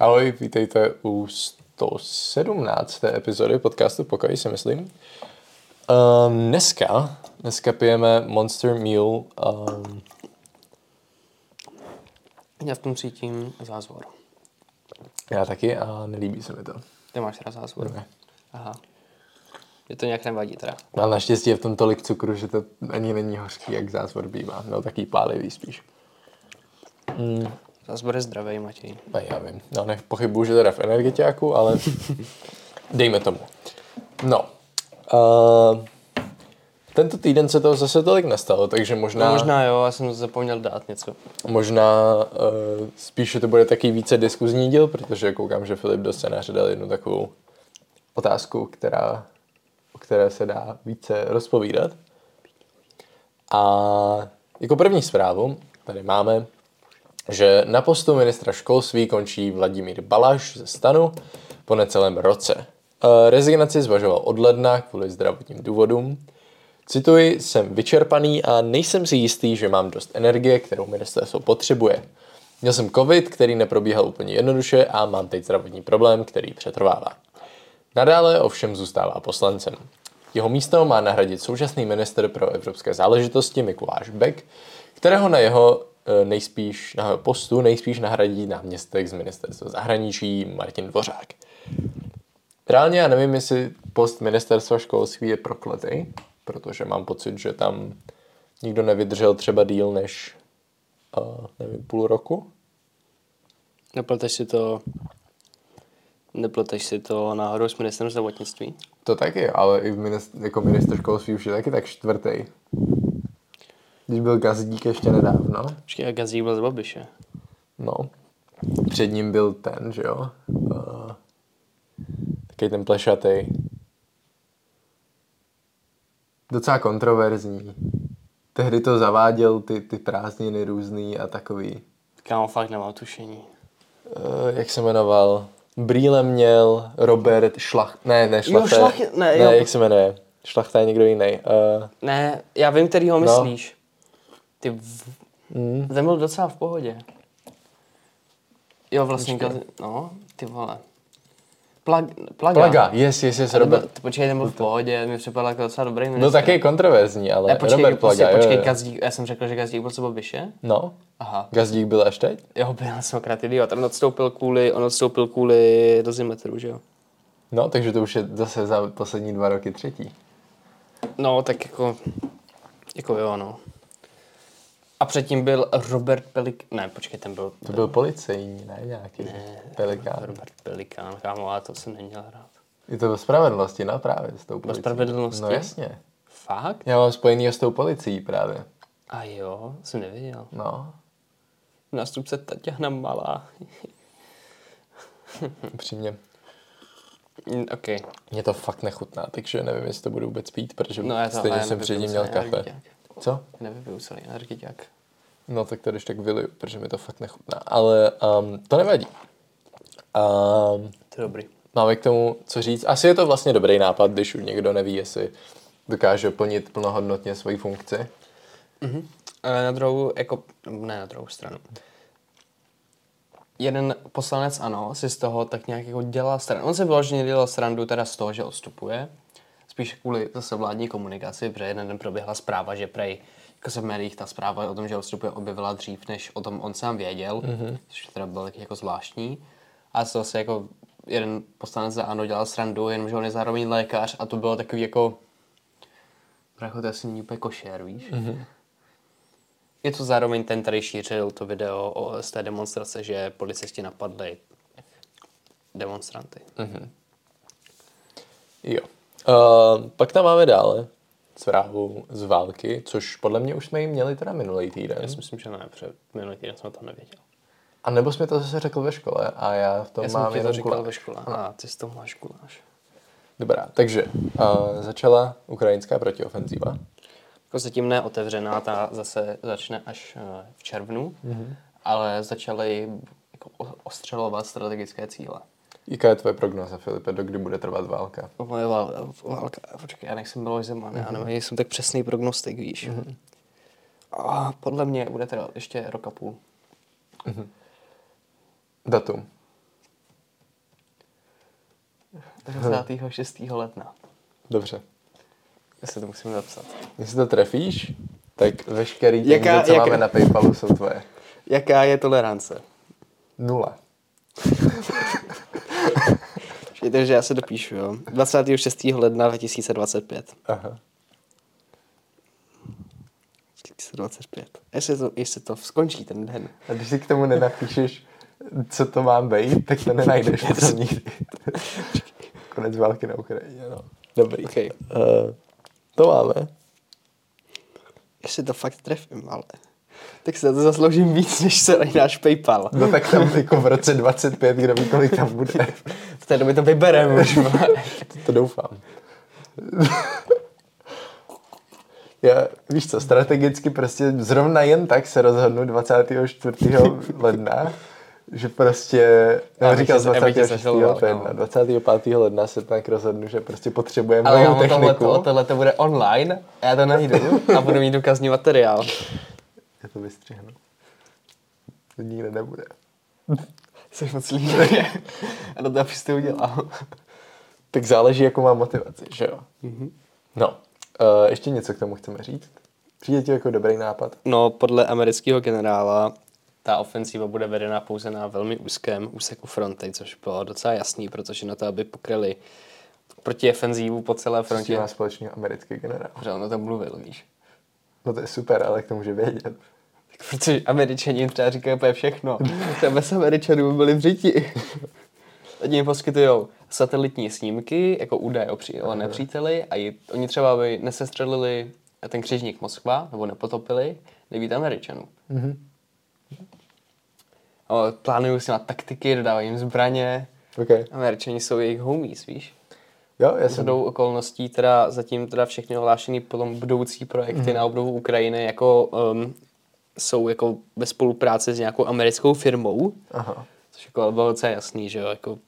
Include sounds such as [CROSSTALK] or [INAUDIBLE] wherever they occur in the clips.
Ahoj, vítejte u 117. epizody podcastu Pokoj, si myslím. Um, dneska, dneska pijeme Monster Mule. Um, Já v tom cítím zázvor. já taky a nelíbí se mi to. Ty máš teda zázvor? Ne. Aha. Je to nějak nevadí teda. Ale naštěstí je v tom tolik cukru, že to ani není hořký, jak zázvor bývá. No, taký pálivý spíš. Zázvor je zdravý, Matěj. No, já vím. No, nepochybuju, že teda v energetiáku, ale [LAUGHS] dejme tomu. No. Uh, tento týden se toho zase tolik nestalo, takže možná... No, možná jo, já jsem zapomněl dát něco. Možná uh, spíše to bude taky více diskuzní díl, protože koukám, že Filip do scénáře dal jednu takovou otázku, která, o které se dá více rozpovídat. A jako první zprávu tady máme, že na postu ministra školství končí Vladimír Balaš ze stanu po necelém roce. Eh, Rezignaci zvažoval od ledna kvůli zdravotním důvodům. Cituji, jsem vyčerpaný a nejsem si jistý, že mám dost energie, kterou ministerstvo potřebuje. Měl jsem covid, který neprobíhal úplně jednoduše a mám teď zdravotní problém, který přetrvává. Nadále ovšem zůstává poslancem. Jeho místo má nahradit současný minister pro evropské záležitosti Mikuláš Beck, kterého na jeho eh, nejspíš na postu nejspíš nahradí náměstek z ministerstva zahraničí Martin Dvořák. Reálně já nevím, jestli post ministerstva školství je prokletý, protože mám pocit, že tam nikdo nevydržel třeba díl než uh, nevím, půl roku. Nepleteš si to... Nepleteš si to náhodou s ministrem zdravotnictví? To taky, ale i v ministr, jako minister školství už je taky tak čtvrtý. Když byl Gazdík ještě nedávno, Počkej, a Gazík byl z Babiše. no, před ním byl ten, že jo, uh, takový ten plešatý. Docela kontroverzní. Tehdy to zaváděl ty, ty prázdniny různý a takový. Kámo, fakt nemám tušení. Uh, jak se jmenoval? Brýle měl Robert Šlach... Ne, ne, Šlachta. Šlach- ne, ne, jo. jak se jmenuje? Šlachta je někdo jiný. Uh, Ne, já vím, který ho No. Ty v... mm, Ten byl docela v pohodě. Jo, vlastně, Počkej. Gazi... no, ty vole. Plag... Plaga. Plaga, yes, yes, yes, Ten byl, Robert. počkej, ten byl v pohodě, mi připadal jako docela dobrý ministr. Byl taky kontroverzní, ale Ne, počkej, Robert prostě, Plaga, počkej, jo, jo. Gazdík, já jsem řekl, že Gazdík byl co Babiše? No, Aha. Gazdík byl až teď? Jo, byl jsem akorát idiot. On odstoupil kvůli, on odstoupil kvůli dozimetru, že jo? No, takže to už je zase za poslední dva roky třetí. No, tak jako, jako jo, no. A předtím byl Robert Pelik... Ne, počkej, ten byl... To byl policejní, ne nějaký pelikán. Robert Pelikán, kámo, ale to jsem neměl rád. Je to ve spravedlnosti, no právě s tou policií. spravedlnosti? No jasně. Fakt? Já mám spojený s tou policií právě. A jo, jsem nevěděl. No, Nástupce Tatiana Malá. [LAUGHS] upřímně. Mm, OK. Mě to fakt nechutná, takže nevím, jestli to budu vůbec pít, protože No, to, stejně jsem předtím měl kafe. energiák. Co? Nevypiju celý energiák. No tak to když tak vyliju, protože mi to fakt nechutná. Ale um, to nevadí. Um, To je dobrý. máme k tomu co říct. Asi je to vlastně dobrý nápad, když už někdo neví, jestli dokáže plnit plnohodnotně svoji funkci. Ale na druhou, jako, ne na druhou stranu. Jeden poslanec, ano, si z toho tak nějak jako dělal stranu. On se vyloženě dělal srandu teda z toho, že odstupuje. Spíš kvůli zase vládní komunikaci, protože jeden den proběhla zpráva, že prej, jako se v médiích ta zpráva o tom, že odstupuje, objevila dřív, než o tom on sám věděl, mm-hmm. což teda bylo taky jako zvláštní. A to zase jako jeden poslanec za ANO dělal srandu, jenomže on je zároveň lékař a to bylo takový jako jako to asi není úplně košer, víš? Mm-hmm. Je to zároveň ten, který šířil to video o, z té demonstrace, že policisti napadli demonstranty. Jo. Uh, pak tam máme dále zprávu z války, což podle mě už jsme ji měli teda minulý týden. Já si myslím, že ne, protože minulý týden jsem to nevěděl. A nebo jsme to zase řekl ve škole a já v tom Já jsem mám ti to guláš. ve škole. A ty z toho máš guláš. Dobrá, takže uh, začala ukrajinská protiofenzíva. Jako zatím neotevřená, ta zase začne až eh, v červnu, mm-hmm. ale začaly jako ostřelovat strategické cíle. Jaká je tvoje prognoza, Filipe, do kdy bude trvat válka? Moje vál, válka, počkej, já nejsem Miloš Zeman, mm-hmm. já nevím, jsem tak přesný prognostik, víš. Mm-hmm. A podle mě bude teda ještě rok a půl. Datum. 26. ledna. Dobře. Já se to musím zapsat. Jestli to trefíš, tak veškerý peníze, Jaká- co jaká- máme na Paypalu, jsou tvoje. Jaká je tolerance? Nula. [LAUGHS] [LAUGHS] Počkejte, že já se dopíšu, jo. 26. ledna 2025. Aha. 2025. Jestli to, jestli to skončí ten den. A když si k tomu nenapíšeš, co to má být, tak to nenajdeš potom [LAUGHS] nikdy. Konec války na Ukrajině, no. Dobrý. Okay. Uh, to máme. Jestli to fakt trefím, ale... Tak si za to zasloužím víc, než celý náš Paypal. No tak tam jako v roce 25, kdo ví, kolik tam bude. V té době to vybereme už. To doufám. Já, víš co, strategicky prostě zrovna jen tak se rozhodnu 24. ledna, že prostě, Já říkal tě- já bych tě 26. zažaloval, ledna, no. 25. ledna se tak rozhodnu, že prostě potřebujeme Ale novou techniku. tohle to bude online, a já to najdu a budu mít důkazní materiál. Já to vystřihnu. To nikde nebude. [LAUGHS] Jsi moc líbí. A to bys to udělal. Tak záleží, jakou mám motivaci, že jo? Mhm. No, uh, ještě něco k tomu chceme říct. Přijde ti jako dobrý nápad? No, podle amerického generála ta ofenziva bude vedena pouze na velmi úzkém úseku fronty, což bylo docela jasný, protože na to, aby pokryli protiofenzívu po celé Co s tím frontě. má společného americký generál? Že on o tom mluvil, víš. No to je super, ale k tomu může vědět. Tak protože američani jim třeba říkají úplně všechno. To bez američanů by byli v řiti. [LAUGHS] Oni jim poskytují satelitní snímky, jako údaje o, při- o nepříteli a i, oni třeba by nesestřelili ten křižník Moskva, nebo nepotopili, nebýt američanů. Mhm. Mm-hmm. Plánují si na taktiky, dodávají jim zbraně. Okay. Američani jsou jejich homies, víš? Jo, já jsem... Shodou okolností teda zatím teda všechny ohlášený potom budoucí projekty mm. na obnovu Ukrajiny jako um, jsou jako ve spolupráci s nějakou americkou firmou, Aha. což jako bylo docela jasný, že jo, jako,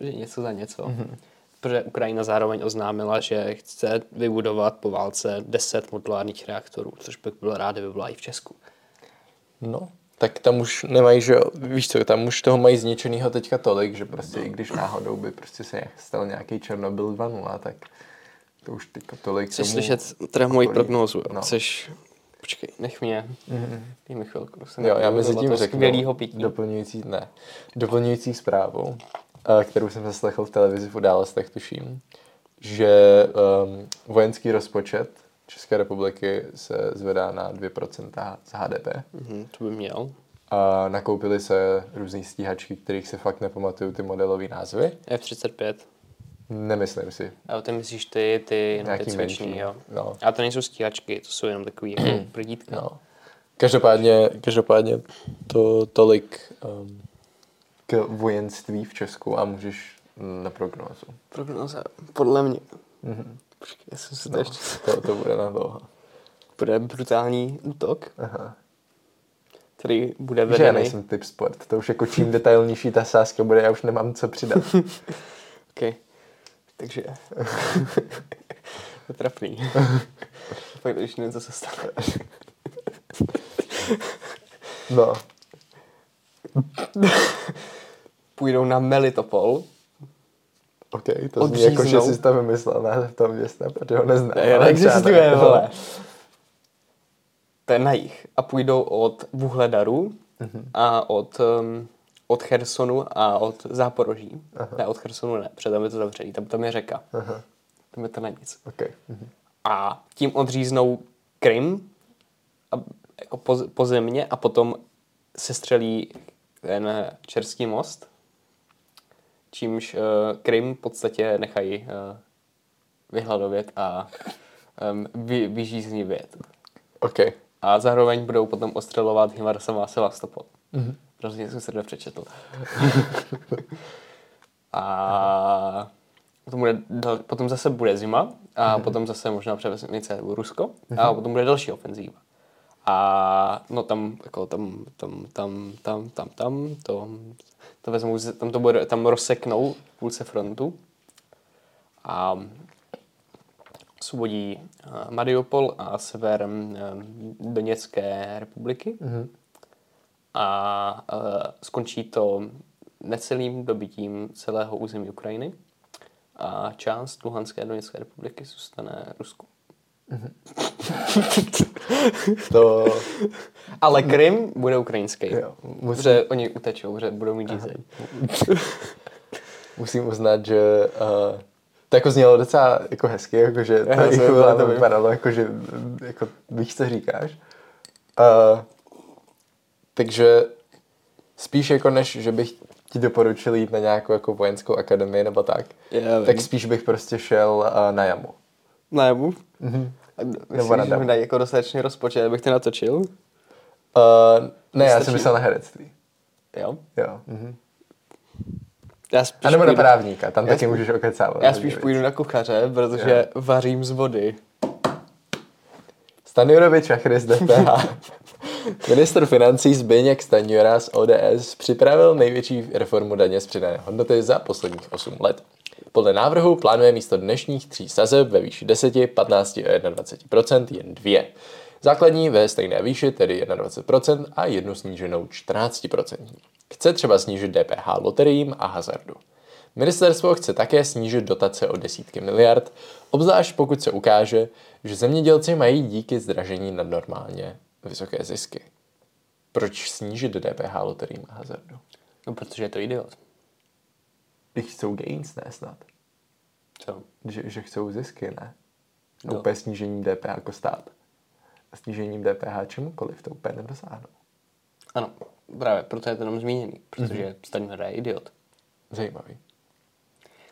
že něco za něco. Mm. Protože Ukrajina zároveň oznámila, že chce vybudovat po válce 10 modulárních reaktorů, což bych byl rád, kdyby byla i v Česku. No, tak tam už nemají, že víš co, tam už toho mají zničenýho teďka tolik, že prostě i když náhodou by prostě se stal nějaký Černobyl 2.0, tak to už teďka tolik Chceš tomu slyšet teda moji prognózu? No. Chceš, počkej, nech mě, mm-hmm. dej mi chvilku. se Jo, já mezi tím řeknu skvělýho pití. doplňující, ne, doplňující zprávu, eh, kterou jsem zaslechl v televizi v událostech, tuším, že um, vojenský rozpočet České republiky se zvedá na 2% z HDP Mhm, to by měl. a nakoupili se různý stíhačky, kterých si fakt nepamatuju ty modelové názvy. F-35. Nemyslím si. A ty myslíš ty, ty, jenom Nějaký ty cviční, menší, jo? no. A to nejsou stíhačky, to jsou jenom takový jako [CLEARS THROAT] prdítka. No. Každopádně, každopádně to tolik um, k vojenství v Česku a můžeš na prognózu. Prognoza, podle mě. Mhm. Počkej, já jsem to No, ještě... to, to bude na dlouho. Bude brutální útok, Aha. který bude Víš, že já vedený. nejsem typ sport. To už jako čím detailnější ta sázka bude, já už nemám co přidat. [LAUGHS] Okay. Takže... [LAUGHS] to trapný. Pak když něco se stane. No. [LAUGHS] Půjdou na Melitopol. OK, to zní jako, že Odříznou. jsi to vymyslel název toho města, protože ho neznám. Ne, ale neexistuje, ne. vole. To je na jich. A půjdou od Vuhledaru Mhm. a od, um, od Chersonu a od Záporoží. Ne, od Chersonu ne, protože tam je to zavřený, tam, tam je řeka. Aha. Tam je to na nic. OK. Mhm. A tím odříznou Krym a, jako po, pozemně a potom se střelí ten Čerský most, čímž uh, Krym v podstatě nechají uh, vyhladovět a um, vy, vyžíznivět. OK. A zároveň budou potom ostřelovat Himarsama a Sevastopol. Mm-hmm. Rozhodně jsem se to nepřečetl. [LAUGHS] a potom, bude, potom zase bude zima a mm-hmm. potom zase možná převezmice Rusko mm-hmm. a potom bude další ofenzíva. A no tam, jako tam, tam, tam, tam, tam, tam, to, to vezmou, tam to bude, tam rozseknou v půlce frontu a osvobodí eh, Mariupol a sever eh, Doněcké republiky. Mm-hmm. A uh, skončí to necelým dobytím celého území Ukrajiny. a část Luhanské a Doněcké republiky zůstane Rusku. To Ale Krym bude ukrajinský. Jo, musím- Protože oni utečou, že budou mít řízeň. [LAUGHS] musím uznat, že uh, to jako znělo docela jako hezky, jako že to jako to vím. vypadalo, jako že jako víš, co říkáš. Uh, takže spíš jako než, že bych ti doporučil jít na nějakou jako vojenskou akademii nebo tak, Já vím. tak spíš bych prostě šel uh, na jamu. Na jamu? Nebo Myslíš, na že mi dají jako dostatečný rozpočet, abych to natočil? Uh, ne, já Stačí? jsem myslel na herectví. Jo. Jo. Mhm. Já spíš A nebo na půjdu- právníka, tam Já taky spíš- můžeš okecávat. Já spíš půjdu na kuchaře, protože vařím z vody. Stanjurovič a Chris DPH. [LAUGHS] Ministr financí Zbyněk Stanjura z ODS připravil největší reformu daně z přidané hodnoty za posledních 8 let. Podle návrhu plánuje místo dnešních tří sazeb ve výši 10, 15 a 21% jen dvě. Základní ve stejné výši, tedy 21% a jednu sníženou 14% Chce třeba snížit DPH loteriím a hazardu. Ministerstvo chce také snížit dotace o desítky miliard, obzvlášť pokud se ukáže, že zemědělci mají díky zdražení nadnormálně vysoké zisky. Proč snížit DPH loteriím a hazardu? No, protože je to idiot. Když chcou gains, ne snad. Co? Že, že chcou zisky, ne? Jo. úplně snížením DPH jako stát. A snížením DPH čemukoliv to úplně nedosáhnou. Ano, právě, proto je to jenom zmíněný, protože Mhm. mm-hmm. Stanjura je idiot. Zajímavý.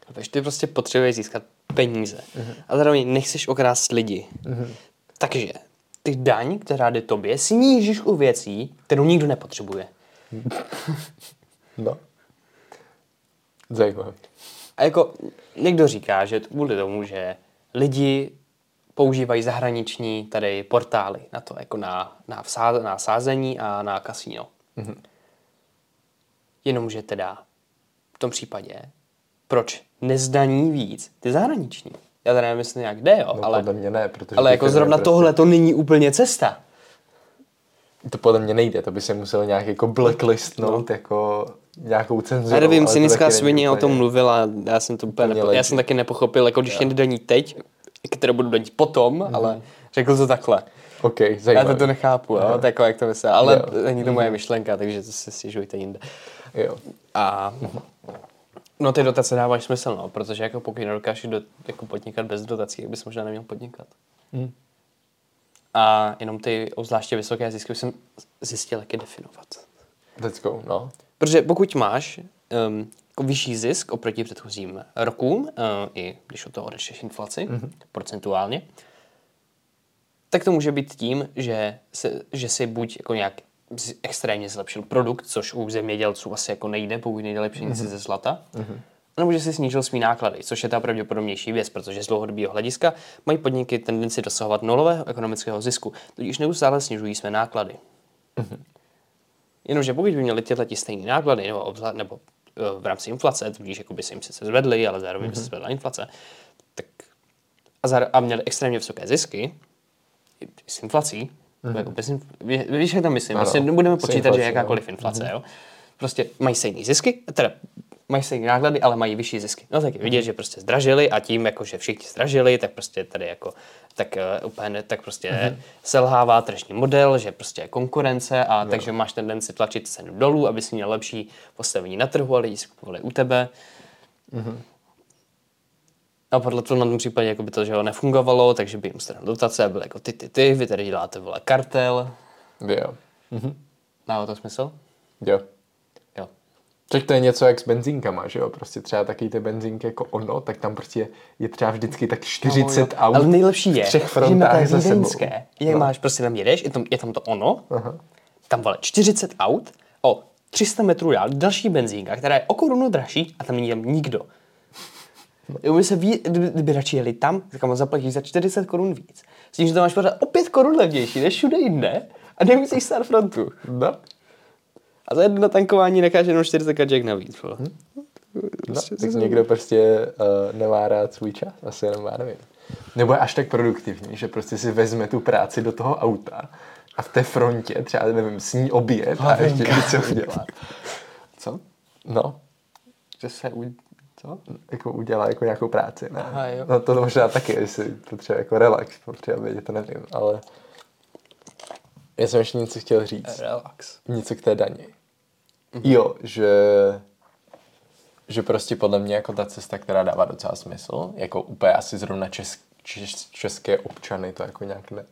Chápeš, ty prostě potřebuješ získat peníze Mhm. mm-hmm. a zároveň nechceš okrást lidi. Mm-hmm. Takže ty daň, která jde tobě, snížíš u věcí, kterou nikdo nepotřebuje. No. Zajímavý. A jako někdo říká, že kvůli tomu, že lidi používají zahraniční tady portály na to, jako na, na, vsá, na sázení a na kasíno. Mm-hmm. Jenomže teda v tom případě, proč nezdaní víc ty zahraniční? Já teda nevím, jestli nějak jde, jo, No, ale, podle mě ne, protože ale jako zrovna prostě- tohle to není úplně cesta. To podle mě nejde, to by se musel nějak jako blacklistnout, no. jako nějakou cenzuru. Já nevím, cynická svině o tom mluvila, já jsem to úplně úplně nepo, já jsem taky nepochopil, jako když mě daní teď, které budu danit potom, Mhm. ale řekl to takhle. OK, Já zajímavý. to, to nechápu, jo, tak jako jak to myslel, ale Jo. Mhm. není to moje myšlenka, takže to se stěžujte jinde. Jo. A no ty dotace dávají smysl, no, protože jako pokud nedokážeš do, jako podnikat bez dotací, tak bys možná neměl podnikat. Hmm. A jenom ty obzvláště vysoké zisky jsem zjistil, jak je definovat. Let's go, no. Protože pokud máš um, jako vyšší zisk oproti předchozím rokům, uh, i když od toho odečteš inflaci, mm-hmm. procentuálně, tak to může být tím, že, se, že si buď jako nějak extrémně zlepšil produkt, což u zemědělců asi jako nejde, pokud nejde lepší mm-hmm. ze zlata, mm-hmm. nebo že si snížil svý náklady, což je ta pravděpodobnější věc, protože z dlouhodobého hlediska mají podniky tendenci dosahovat nulového ekonomického zisku, tudíž neustále snižují své náklady. Jenomže pokud by měli tyhle stejné náklady, nebo, obzla, nebo eh, v rámci inflace, tudíž jako by se jim sice zvedly, ale zároveň by se zvedla inflace, tak a, záro- a měli extrémně vysoké zisky s inflací, mm-hmm. jako bez víš, jak to myslím, Ano, nebudeme s počítat, inflací, že jakákoliv inflace, jo. Prostě mají stejné zisky, teda mají stejné náklady, ale mají vyšší zisky. No tak je vidět, že prostě zdražili a tím, jako, že všichni zdražili, tak prostě tady jako, tak uh, úplně, tak prostě mm-hmm. selhává tržní model, že prostě je konkurence a no. takže máš tendenci tlačit cenu dolů, aby si měl lepší postavení na trhu a lidi si kupovali u tebe. Mm-hmm. A podle toho na tom případě jako by to, že ho nefungovalo, takže by jim stranu dotace a byly jako ty, ty, ty, vy tady děláte vole kartel. Jo. Dává to smysl? Jo. Jo. Tak to je něco jak s benzínkama, že jo? Prostě třeba taky ty benzínky jako ono, tak tam prostě je třeba vždycky tak 40 No, jo. aut Ale nejlepší je, třech že na frontách té za sebou. jak máš, prostě tam jedeš, je tam, je tam to ono, Aha. tam vole 40 aut, o 300 metrů dál další benzínka, která je o korunu dražší a tam není tam nikdo. Jo, by se ví, kdyby, kdyby radši jeli tam, tak tam zaplatíš za 40 korun víc. S tím, že to máš pořád o 5 korun levnější než všude jinde a nemusíš stát frontu. No, A za jedno tankování nekáže jenom 40 kaček navíc. Vole. no tak někdo prostě uh, nemá rád svůj čas, asi jenom já nevím. Nebo je až tak produktivní, že prostě si vezme tu práci do toho auta a v té frontě třeba, nevím, sní oběd a ještě něco udělá. Co? No, Že se u... Co? Jako udělá jako nějakou práci, ne? Aha, jo. No to možná taky, jestli potřebuje jako relax, potřebuje vědět, to nevím, ale já jsem ještě něco chtěl říct. Relax. Něco k té dani. Jo, že že prostě podle mě jako ta cesta, která dává docela smysl, jako úplně asi zrovna česk, čes, české občany to jako nějak ne,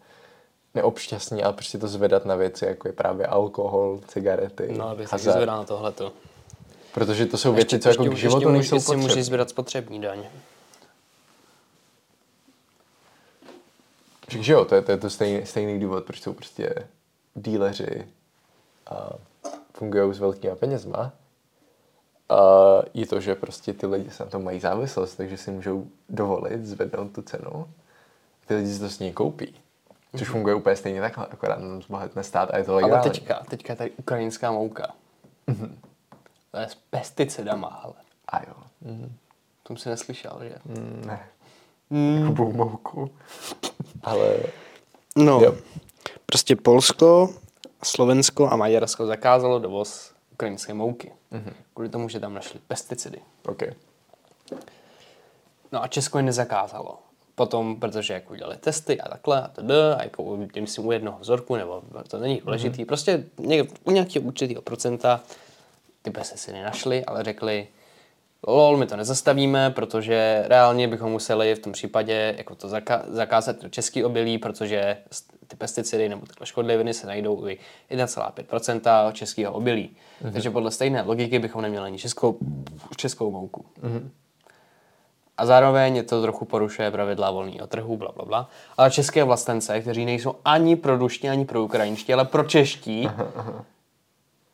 neobšťastní, ale prostě to zvedat na věci, jako je právě alkohol, cigarety, No, taky hazard. zvedal na tohleto. Protože to jsou věci, co jako k životu můžeš- nejsou ještě můžeš sbírat spotřební daň. Však, že jo, to je, to je to stejný, stejný důvod, proč jsou prostě díleři a fungují s velkýma penězma. A je to, že prostě ty lidi se na to mají závislost, takže si můžou dovolit zvednout tu cenu. Ty lidi si to s ní koupí. Což funguje úplně stejně takhle, akorát nám zbohatne stát a je to legální. Ale teďka, teďka je tady ukrajinská mouka. To je s pesticidama, ale. A jo. To jsem si neslyšel, že? Mm, Ne. Kubou mouku. [LAUGHS] Ale No, Jo. prostě Polsko, Slovensko a Maďarsko zakázalo dovoz ukrajinské mouky. Kvůli tomu, že tam našli pesticidy. OK. No a Česko je nezakázalo. Potom, protože jako udělali testy a takhle a td. A jako myslím u jednoho vzorku, nebo to není důležitý. Prostě něk, u nějakého určitého procenta ty pesticidy našli, ale řekli, lol, my to nezastavíme, protože reálně bychom museli v tom případě jako to zaka- zakázat do český obilí, protože ty pesticidy nebo tyhle škodliviny se najdou i 1,5% českého obilí. Takže podle stejné logiky bychom neměli ani českou, českou mouku. A zároveň je to trochu porušuje pravidla volného trhu, bla, bla, bla. Ale české vlastence, kteří nejsou ani pro ruští, ani pro ukrajinští, ale pro čeští,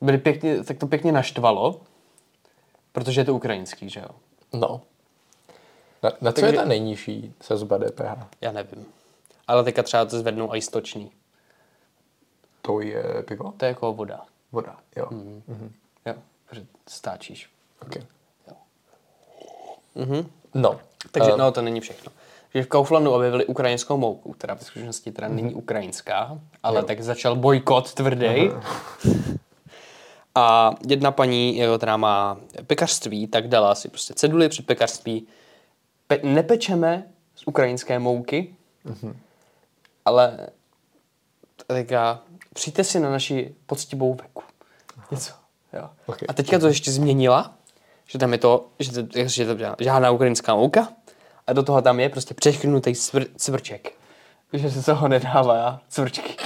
byli pěkně, tak to pěkně naštvalo, protože je to ukrajinský, že jo? No. Na, na co Takže- je ta nejnižší sazba DPH? Já nevím. Ale teďka třeba to zvednou i stoční. To je pivo? To je jako voda. Voda, jo. Mhm. Jo, protože stáčíš. Okay. Jo. No. Takže Eh, no, to není všechno. Že v Kauflandu objevili ukrajinskou mouku, která v skutečnosti teda není ukrajinská, ale tak začal bojkot tvrdý. [LAUGHS] A jedna paní, jo, která má pekařství, tak dala si prostě ceduly před pekařství. Pe- nepečeme z ukrajinské mouky, ale teďka přijďte si na naši poctivou veku. Něco. Jo. Ok. A teďka to ještě změnila, že tam je to, že to, že to žádná ukrajinská mouka a do toho tam je prostě přechrnutý svr, cvrček. Že se z toho nedává cvrčky.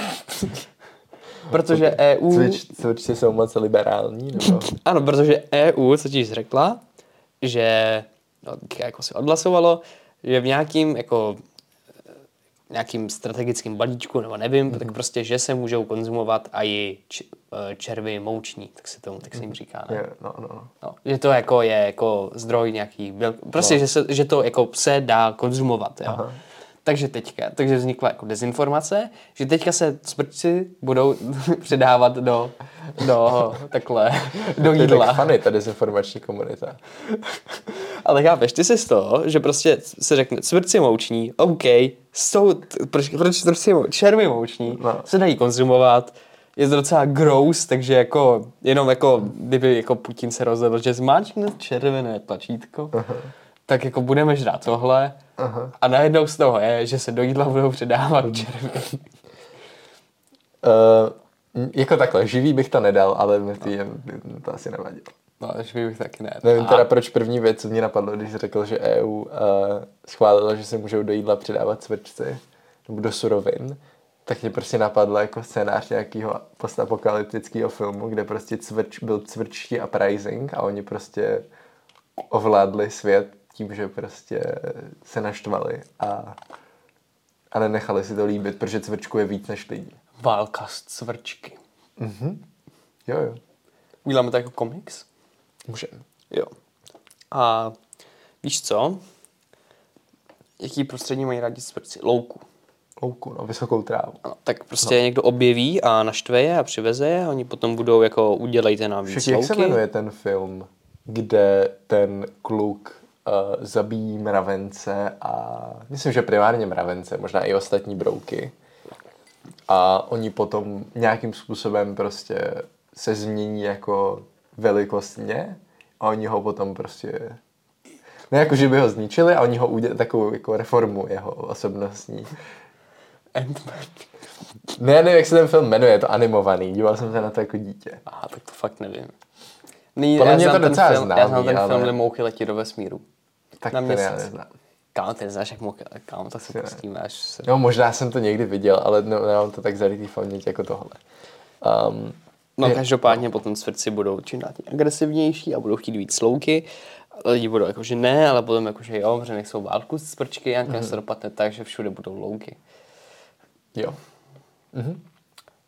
Protože E EU... Cvič, cvičci jsou moc liberální, nebo? [CLEARS THROAT] Ano, protože EU totiž řekla, že no, jako si odhlasovalo, že v nějakým jako eh, nějakým strategickým balíčku, nebo nevím, tak prostě, že se můžou konzumovat i č, eh, červy mouční, tak se tomu, tak se jim říká, ne? Je, no, no, no. No, že to jako je jako zdroj nějaký, prostě, no. že, se, že to jako se dá konzumovat, jo. Aha. Takže teďka, takže vznikla jako dezinformace, že teďka se smrčci budou [LAUGHS] předávat do, do takhle, [LAUGHS] do To je jídla. funny, ta dezinformační komunita. [LAUGHS] Ale chápeš, ty jsi z toho, že prostě se řekne cvrci mouční, OK, jsou, proč, proč cvrci mou, červy mouční, No. se dají konzumovat, je to docela gross, takže jako, jenom jako, kdyby jako Putin se rozhodl, že zmáčkne červené tlačítko, tak jako budeme žrát tohle Aha. a najednou z toho je, že se do jídla budou předávat červy. Uh, jako takhle, živý bych to nedal, ale to, by to asi nevadilo. No, že bych taky ne. Nevím teda, proč první věc, co mě napadlo, když řekl, že EU uh, schválila, že se můžou do jídla přidávat cvrčci nebo do surovin, tak mě prostě napadlo jako scénář nějakého postapokalyptického filmu, kde prostě cvrč, byl cvrčtí uprising a oni prostě ovládli svět tím, že prostě se naštvali a, a nenechali si to líbit, protože cvrčku je víc než lidí. Válka z cvrčky. Jo, jo. Uděláme to jako komiks? Můžeme. Jo. A víš co? Jaký prostředí mají rádi cvrci? Louku. Louku, no, vysokou trávu. Ano, tak prostě no. někdo objeví a naštve je a přiveze je a oni potom budou jako udělejte nám víc Však jak se louky. jmenuje ten film, kde ten kluk uh, zabíjí mravence a myslím, že primárně mravence, možná i ostatní brouky. A oni potom nějakým způsobem prostě se změní jako velikostně a oni ho potom prostě Ne jako, že by ho zničili a oni ho udělali takovou jako reformu jeho osobnostní. Ant-Man. Ne, nevím, jak se ten film jmenuje, je to animovaný, díval jsem se na to jako dítě. Aha, tak to fakt nevím. Nyní, Podle já mě je to docela film, já znám známý, ten ale- film, mouchy letí do vesmíru. Tak Na já měsíc. neznám. Kámo, ty neznáš, jak mouchy, kámo, tak se Ne. pustíme, až se... No, možná jsem to někdy viděl, ale ne, nemám to tak zarytý v paměti jako tohle. Um, No je- každopádně potom svrci budou čím dál agresivnější a budou chtít víc slouky. Lidi budou jako, že ne, ale potom jako, že jo, protože nechcou válku s prčky nakonec Mhm. se dopadne tak, že všude budou louky. jo.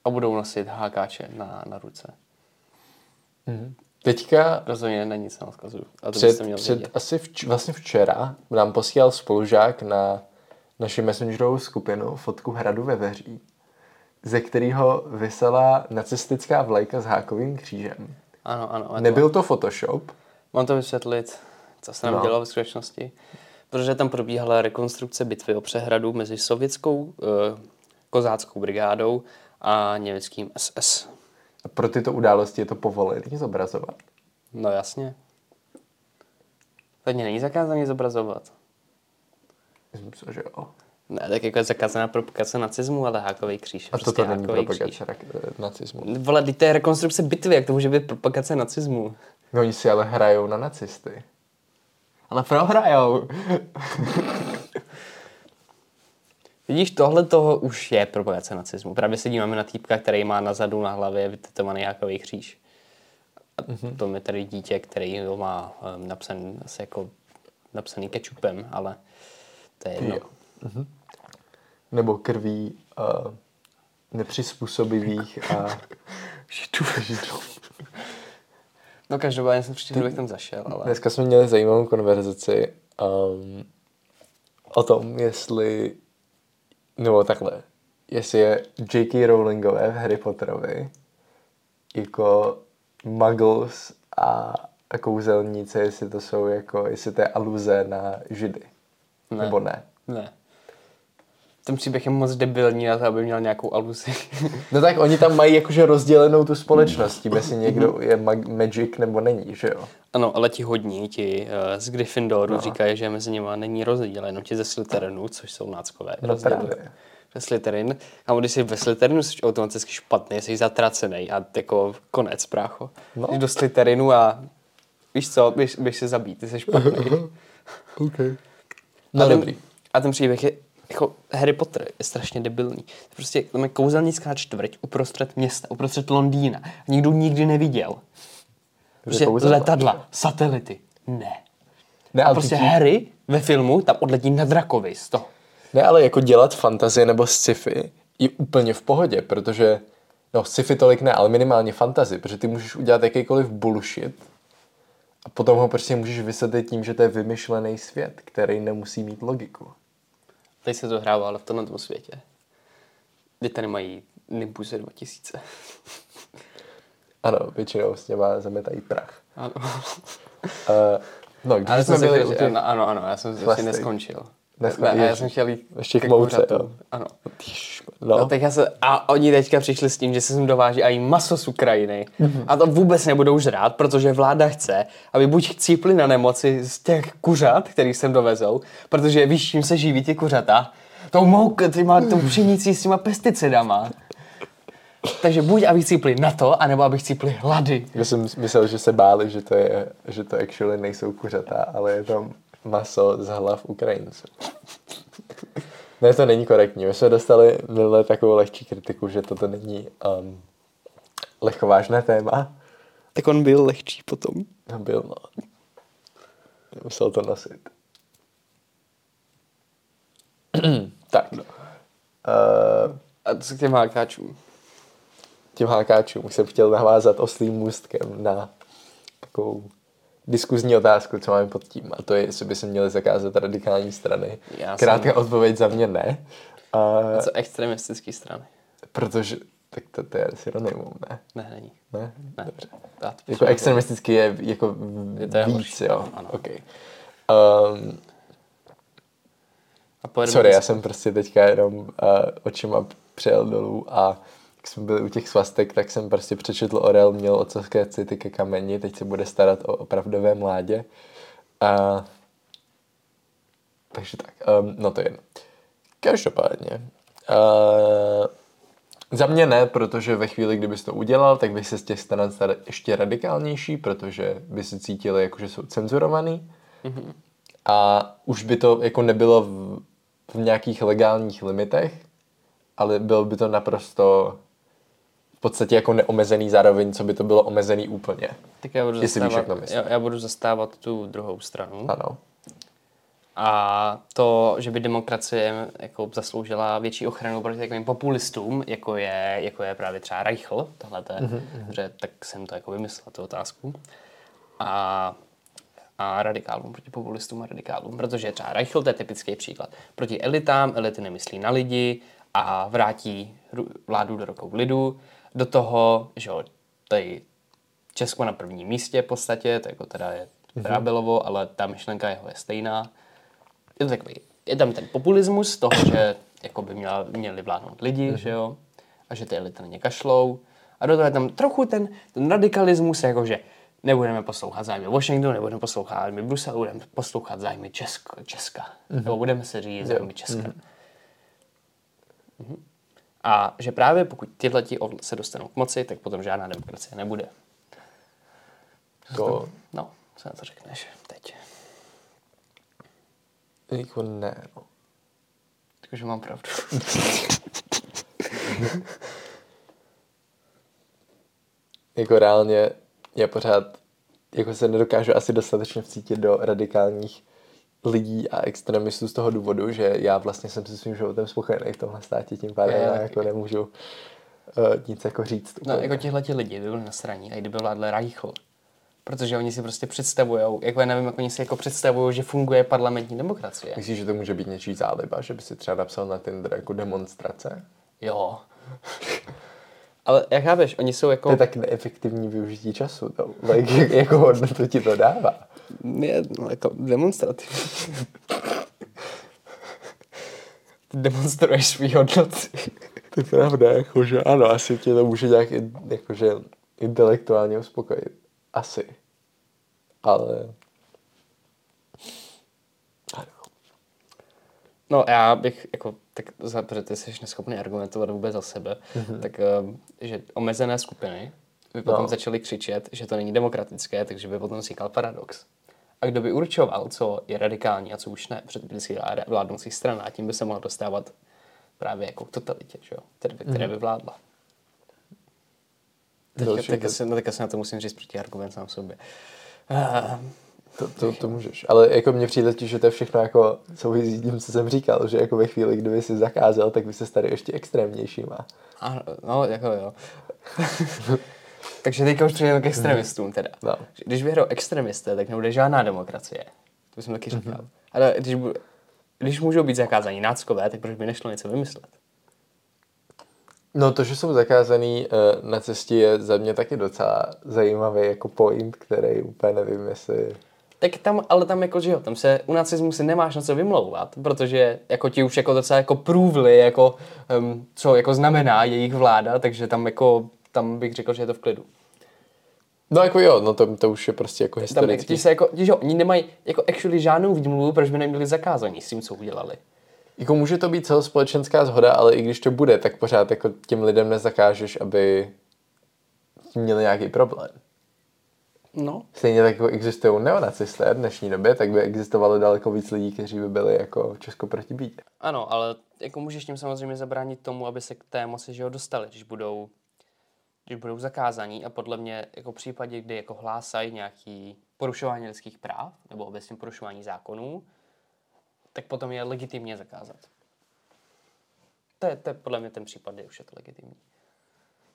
A budou nosit hákáče na, na ruce. Teďka Rozhodně na nic neodkazuju. A to před, měl před asi vč, vlastně včera nám posílal spolužák na naši messengerovou skupinu fotku hradu ve Veří, ze kterého vysela nacistická vlajka s hákovým křížem. Ano, ano. Nebyl to Photoshop, Mám to vysvětlit, co se nám No. dělo ve skutečnosti. Protože tam probíhala rekonstrukce bitvy o přehradu mezi sovětskou uh, kozáckou brigádou a německým SS. Pro tyto události je to povolené zobrazovat. No jasně. Tady není zakázaný zobrazovat. Myslím, si, že jo. Ne, tak jako je zakázaná propagace nacismu, ale hákový kříž. A prostě toto není propagace rak- eh, nacismu. Kříž. Vole, to je rekonstrukce bitvy, jak to může být propagace nacismu? No, oni si ale hrajou na nacisty. Ale prohrajou. [LAUGHS] Vidíš, tohle toho už je propagace nacismu. Právě se díváme na týpka, který má na zadu na hlavě vytetovaný hákový kříž. A Mhm. to je tady dítě, který ho má um, napsaný, asi jako napsaný kečupem, ale to je jedno. Mhm. Nebo krví uh, nepřizpůsobivých a [LAUGHS] židů. židů. No každopádně jsem příště, bych tam zašel, ale... Dneska jsme měli zajímavou konverzaci um, o tom, jestli, nebo takhle, jestli je J.K. Rowlingové v Harry Potterovi jako muggles a, a kouzelníci, jestli to jsou jako, jestli to je aluze na židy. Ne. Nebo ne. Ne. Ten příběh je moc debilní na to, aby měl nějakou aluzi. No tak oni tam mají jakože rozdělenou tu společnost, tím, jestli někdo je mag- magic nebo není, že jo? ano, ale ti hodní, ti uh, z Gryffindoru no. říkají, že mezi nimi není rozdíl, jenom ti ze Slytherinu, což jsou náckové. No rozdělují. právě. Slytherin, a když jsi ve Slytherinu, jsi automaticky špatný, jsi zatracený a jako konec, brácho. No. Jsi do Slytherinu a víš co, běž, běž se zabít, ty jsi špatný. [LAUGHS] Okay. a No ten, dobrý. A ten příběh je, jako Harry Potter je strašně debilní. Prostě tam je kouzelnická čtvrť uprostřed města, uprostřed Londýna. Nikdo nikdy neviděl. Prostě letadla, satelity. Ne. Ne, ale prostě ty- Harry ve filmu tam odletí na drakovi z toho. Ne, ale jako dělat fantazie nebo sci-fi je úplně v pohodě, protože, no sci-fi tolik ne, ale minimálně fantazy, protože ty můžeš udělat jakýkoliv bullshit a potom ho prostě můžeš vysvětlit tím, že to je vymyšlený svět, který nemusí mít logiku. Teď se to hrává, ale v tomhle světě. Kdy tady mají Nimbuse 2000. [LAUGHS] Ano, většinou s těma zametají prach. Ano. Uh, no, když Ale jsme byli u těch... ano, ano, ano, já jsem Plastik. neskončil. Ne, a já jsem chtěl jít Ještě k mouce, jo. Ano. No, No, tak já se, a oni teďka přišli s tím, že se sem dováží i maso z Ukrajiny. Mm-hmm. A to vůbec nebudou žrát, protože vláda chce, aby buď chcípli na nemoci z těch kuřat, který sem dovezou, protože víš, čím se živí ty kuřata? Tou mouk, těma, tou pšenicí s těma pesticidama. Takže buď aby chcípli na to, anebo aby chcípli hlady. já jsem myslel, že se báli, že to, je, že to actually nejsou kuřata, ale je to maso z hlav Ukrajinců. Ne, to není korektní. My jsme dostali minule takovou lehčí kritiku, že toto není um, lehkovážné téma. Tak on byl lehčí potom. No, byl, no. Musel to nosit. [CLEARS THROAT] tak. Uh, A co k těm hákáčům? těm hákáčům jsem chtěl navázat oslým můstkem na takovou diskuzní otázku, co máme pod tím. A to je, jestli by se měly zakázat radikální strany. Já Krátká jsem- odpověď za mě ne. A, A co extremistické strany? protože, tak to, to je synonymum, ne? Ne, není. Ne? Ne. Dobře. Jako extremistický je jako Je to je víc, horší. jo. Ano. Okay. Um, A sorry, já jsem prostě teďka jenom uh, očima přijel dolů a jak jsme byli u těch svastek, tak jsem prostě přečetl Orel, měl otcovské city ke kameni, teď se bude starat o opravdové mládě. A takže tak, um, no to je. Každopádně, uh, za mě ne, protože ve chvíli, kdybys to udělal, tak by se z těch stran stal ještě radikálnější, protože by se cítili, jako, že jsou cenzurovaný. Mm-hmm. A už by to jako nebylo v, v nějakých legálních limitech, ale bylo by to naprosto podstatě jako neomezený zároveň, co by to bylo omezený úplně. Tak já budu, Jestli zastávat, já, já budu zastávat tu druhou stranu. Ano. A to, že by demokracie jako zasloužila větší ochranu proti takovým populistům, jako je, jako je právě třeba Reichl, tohle mm-hmm. že tak jsem to jako vymyslel, tu otázku. A, a radikálům, proti populistům a radikálům, protože třeba Reichl, to je typický příklad. Proti elitám, elity nemyslí na lidi a vrátí vládu do rukou lidu, do toho, že jo, tady Česko na prvním místě v podstatě, to jako teda je Rábelovo, ale ta myšlenka jeho je stejná. Je to takový, je tam ten populismus toho, že jako by měla, měli vládnout lidi, že jo, a že ty elity na ně kašlou. A do toho je tam trochu ten, ten radikalismus, jako že nebudeme poslouchat zájmy Washingtonu, nebudeme poslouchat zájmy Bruselu, budeme poslouchat zájmy Česko, Česka. Nebo budeme se řídit zájmy Česka. Mhm. A že právě pokud tyhle se dostanou k moci, tak potom žádná demokracie nebude. To No, co na to řekneš teď? jako ne, no. Takže mám pravdu. [LAUGHS] Jako reálně já pořád jako se nedokážu asi dostatečně vcítit do radikálních lidí a extremistů z toho důvodu, že já vlastně jsem se svým životem spokojený v tomhle státě, tím pádem já taky. jako nemůžu uh, nic jako říct. No, úplně. jako těhle ti lidi by byli na straně a kdyby vládl Reichl. Protože oni si prostě představují, jako já nevím, jak oni si jako představují, že funguje parlamentní demokracie. Myslíš, že to může být něčí záliba, že by si třeba napsal na Tinder jako demonstrace? Jo. [LAUGHS] Ale jak chápeš, oni jsou To jako... je tak neefektivní využití času, to. Like, jak- jako hodnotu ti to dává. Je, no, jako demonstrativní. Ty demonstruješ svý hodnoty. To je pravda, jakože ano, asi tě to může nějak jakože intelektuálně uspokojit. Asi. Ale... Ano. No já bych, jako, tak za, protože ty jsi neschopný argumentovat vůbec za sebe, mm-hmm. tak uh, že omezené skupiny by potom No. no. začaly křičet, že to není demokratické, takže by potom vznikal paradox. A kdo by určoval, co je radikální a co už ne, před vždycky vládnoucí strana, a tím by se mohla dostávat právě jako k totalitě, že jo, které, které by vládla. Teďka, teďka, si, no, teďka si na to musím říct protiargument sám sobě. Uh, To, to, to můžeš. Ale jako mně přijde ti, že to je všechno jako souvisí s tím, co jsem říkal, že jako ve chvíli, kdyby si zakázal, tak by se tady ještě extrémnějšíma. Ano, no, jako jo. [LAUGHS] Takže teďka už přejdeme k extremistům teda. No. Když vyhrou extremisté, tak nebude žádná demokracie. To jsem taky říkal. Mhm. Ale když, bu- když můžou být zakázaní náckové, tak proč by nešlo něco vymyslet? No to, že jsou zakázaný uh, na cestě je za mě taky docela zajímavý jako point, který úplně nevím, jestli... Tak tam, ale tam jako, že jo, tam se u nacismu si nemáš na co vymlouvat, protože jako ti už jako docela jako průvli, jako, um, co jako znamená jejich vláda, takže tam jako, tam bych řekl, že je to v klidu. No jako jo, no to, to už je prostě jako Tam, historický. ti se jako, ti, že jo, oni nemají jako actually žádnou výmluvu, proč by neměli zakázaní s tím, co udělali. Jako může to být celospolečenská zhoda, ale i když to bude, tak pořád jako těm lidem nezakážeš, aby měli nějaký problém. No. Stejně tak jako existují neonacisté v dnešní době, tak by existovalo daleko víc lidí, kteří by byli jako Česko proti bídě. Ano, ale jako můžeš tím samozřejmě zabránit tomu, aby se k té moci že jo, dostali, když budou, když budou zakázaní a podle mě jako v případě, kdy jako hlásají nějaký porušování lidských práv nebo obecně porušování zákonů, tak potom je legitimně zakázat. To je, to je podle mě ten případ, kdy už je to legitimní.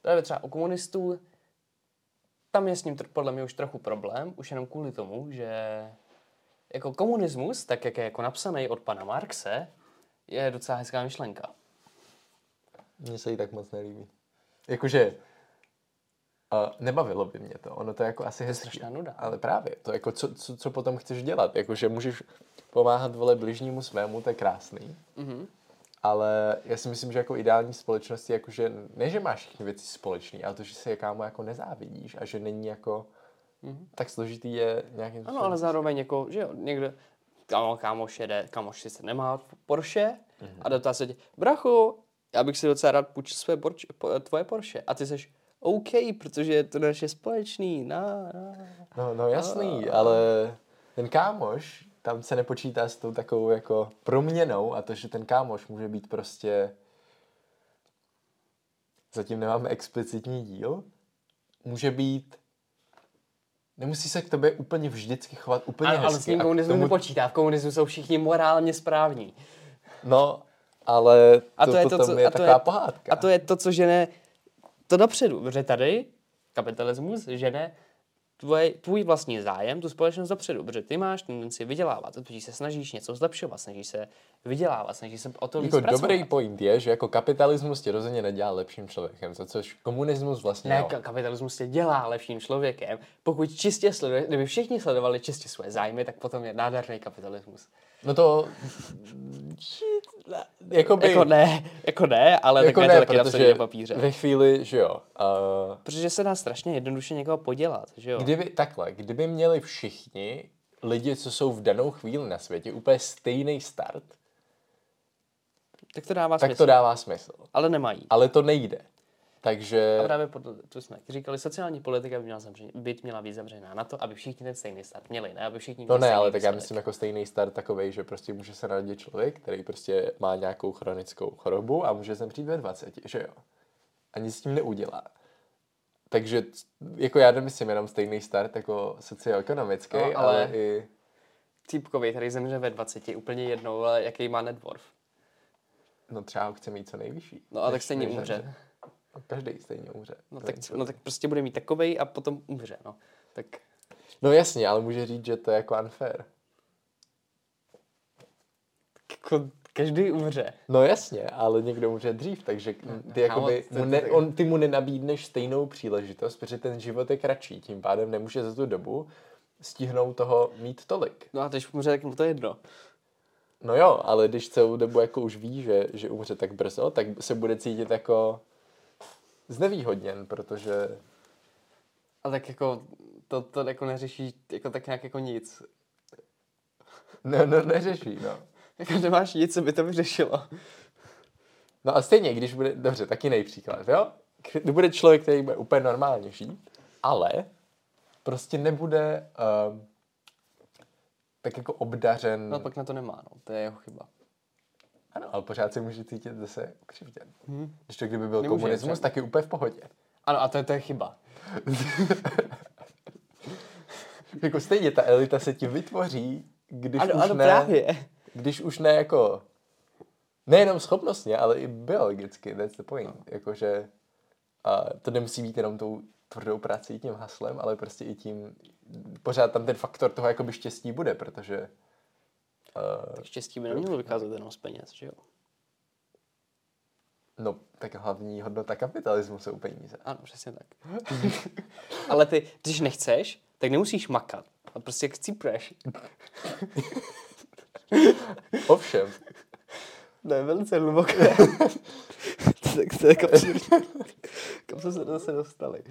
Právě třeba u komunistů, tam je s ním podle mě už trochu problém, už jenom kvůli tomu, že jako komunismus, tak jak je jako napsaný od pana Marxe, je docela hezká myšlenka. Mně se jí tak moc nelíbí. Jakože uh, nebavilo by mě to. Ono to je jako asi hezký. strašná nuda. Ale právě, to jako co, co, co potom chceš dělat? Jakože můžeš pomáhat vole bližnímu svému, to je krásný. Mhm. Ale já si myslím, že jako ideální společnosti, jakože ne, že máš všechny věci společný, ale to, že se jakámu jako nezávidíš a že není jako tak složitý je nějakým Ano, ale zároveň jako, že jo, někdo, kámo, kámoš jede, kámoš sice nemá Porsche mm-hmm. a dotá se tě, brachu, já bych si docela rád půjčil své Porsche, po, tvoje Porsche. A ty seš, OK, protože je to naše společný, na, na. No, no jasný, ale ten kámoš, tam se nepočítá s tou takovou jako proměnou a to, že ten kámoš může být prostě zatím nemáme explicitní díl, může být Nemusí se k tobě úplně vždycky chovat úplně ale, hezky. Ale s tím komunismu tomu... nepočítá. V komunismu jsou všichni morálně správní. No, ale to, a to je, to, co, je a to taková je, pohádka. A to je to, co žene to dopředu. Protože tady kapitalismus žene tvoje, tvůj vlastní zájem, tu společnost dopředu, protože ty máš tendenci vydělávat, protože se snažíš něco zlepšovat, snažíš se vydělávat, snažíš se o to jako víc Dobrý point je, že jako kapitalismus tě rozhodně nedělá lepším člověkem, za což komunismus vlastně Ne, no. kapitalismus tě dělá lepším člověkem. Pokud čistě sleduje, kdyby všichni sledovali čistě své zájmy, tak potom je nádherný kapitalismus. No to... Jakoby, jako ne, jako ne, ale jako tak ne, to taky protože na papíře. Ve chvíli, že jo. Uh, protože se dá strašně jednoduše někoho podělat, že jo. Kdyby, takhle, kdyby měli všichni lidi, co jsou v danou chvíli na světě, úplně stejný start, tak to dává tak smysl. to dává smysl. Ale nemají. Ale to nejde. Takže... A právě podle, to jsme říkali, sociální politika by měla, zamřeň, být měla být zamřená na to, aby všichni ten stejný start měli, ne aby všichni No ne, ale tak já myslím jako stejný start takový, že prostě může se narodit člověk, který prostě má nějakou chronickou chorobu a může zemřít ve 20, že jo. A nic s tím neudělá. Takže jako já nemyslím jenom stejný start jako socioekonomický, no, ale, ale i... Týpkový, který zemře ve 20, úplně jednou, ale jaký má networth. No třeba chce mít co nejvyšší. No a tak stejně umře. Každý stejně umře. No tak, no tak prostě bude mít takovej a potom umře, no. Tak... No jasně, ale může říct, že to je jako unfair. Jako každý umře. No jasně, ale někdo umře dřív, takže ty, jakoby, mu ne, on, ty mu nenabídneš stejnou příležitost, protože ten život je kratší, tím pádem nemůže za tu dobu stihnout toho mít tolik. No a když umře, tak mu to je jedno. No jo, ale když celou dobu jako už ví, že, že umře tak brzo, tak se bude cítit jako znevýhodněn, protože... A tak jako to, to jako neřeší jako tak nějak jako nic. No, no neřeší, no. [LAUGHS] jako nemáš nic, co by to vyřešilo. No a stejně, když bude, dobře, taky nejpříklad, jo? Když bude člověk, který bude úplně normálně žít, ale prostě nebude um, tak jako obdařen... No pak na to nemá, no. To je jeho chyba. Ano, ale pořád se může cítit zase křivděn. Hmm. Když to kdyby byl Nemůže komunismus, tak je úplně v pohodě. Ano, a to je, to je chyba. [LAUGHS] jako stejně ta elita se ti vytvoří, když ano, už ano, ne... právě. Když už ne jako... Nejenom schopnostně, ale i biologicky, that's the point. No. Jakože a to nemusí být jenom tou tvrdou prací, tím haslem, ale prostě i tím, pořád tam ten faktor toho jakoby štěstí bude, protože tak štěstí by nemělo vykázat jenom z peněz, že jo? No, tak hlavní hodnota kapitalismu jsou peníze. Ano, přesně tak. [LAUGHS] Ale ty, když nechceš, tak nemusíš makat. A prostě jak chcípreš. [LAUGHS] Ovšem. To je velice hluboké. [LAUGHS] tak to je kam, kam jsme se zase dostali.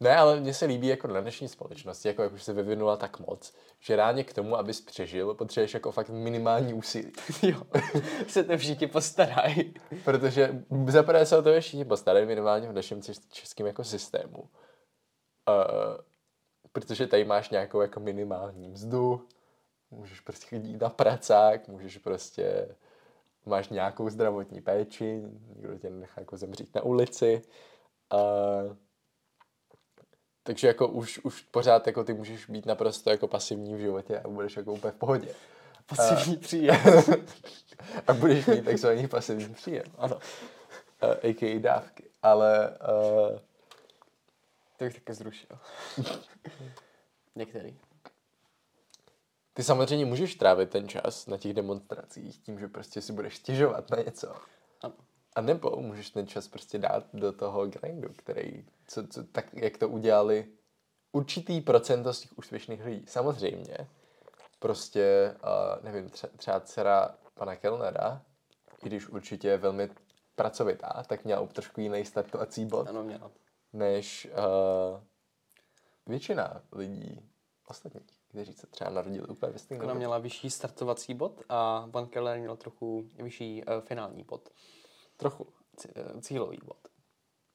Ne, ale mně se líbí jako na dnešní společnosti, jako jak už se vyvinula tak moc, že ráně k tomu, abys přežil, potřebuješ jako fakt minimální úsilí. [LAUGHS] jo, se to všichni postarají. Protože zaprvé se o to všichni postarají minimálně v našem českém jako systému. Uh, protože tady máš nějakou jako minimální mzdu, můžeš prostě chodit na pracák, můžeš prostě, máš nějakou zdravotní péči, nikdo tě nechá jako zemřít na ulici. Uh, takže jako už, už pořád jako ty můžeš být naprosto jako pasivní v životě a budeš jako úplně v pohodě. Pasivní uh, příjem. [LAUGHS] a budeš mít takzvaný pasivní příjem, ano. Uh, eh, a.k.a. dávky. Ale... Uh, to bych také zrušil. [LAUGHS] Některý. Ty samozřejmě můžeš trávit ten čas na těch demonstracích tím, že prostě si budeš stěžovat na něco. A nebo můžeš ten čas prostě dát do toho grindu, který, co, co, tak jak to udělali určitý procento z těch úspěšných lidí. Samozřejmě, prostě, uh, nevím, tře- třeba dcera pana Kellnera, i když určitě je velmi pracovitá, tak měla trošku jiný startovací bod. Ano, měla. Než uh, většina lidí ostatních. kteří se třeba narodili úplně ve Ona měla vyšší startovací bod a Van Keller měl trochu vyšší uh, finální bod. Trochu. Eh, cílový bod.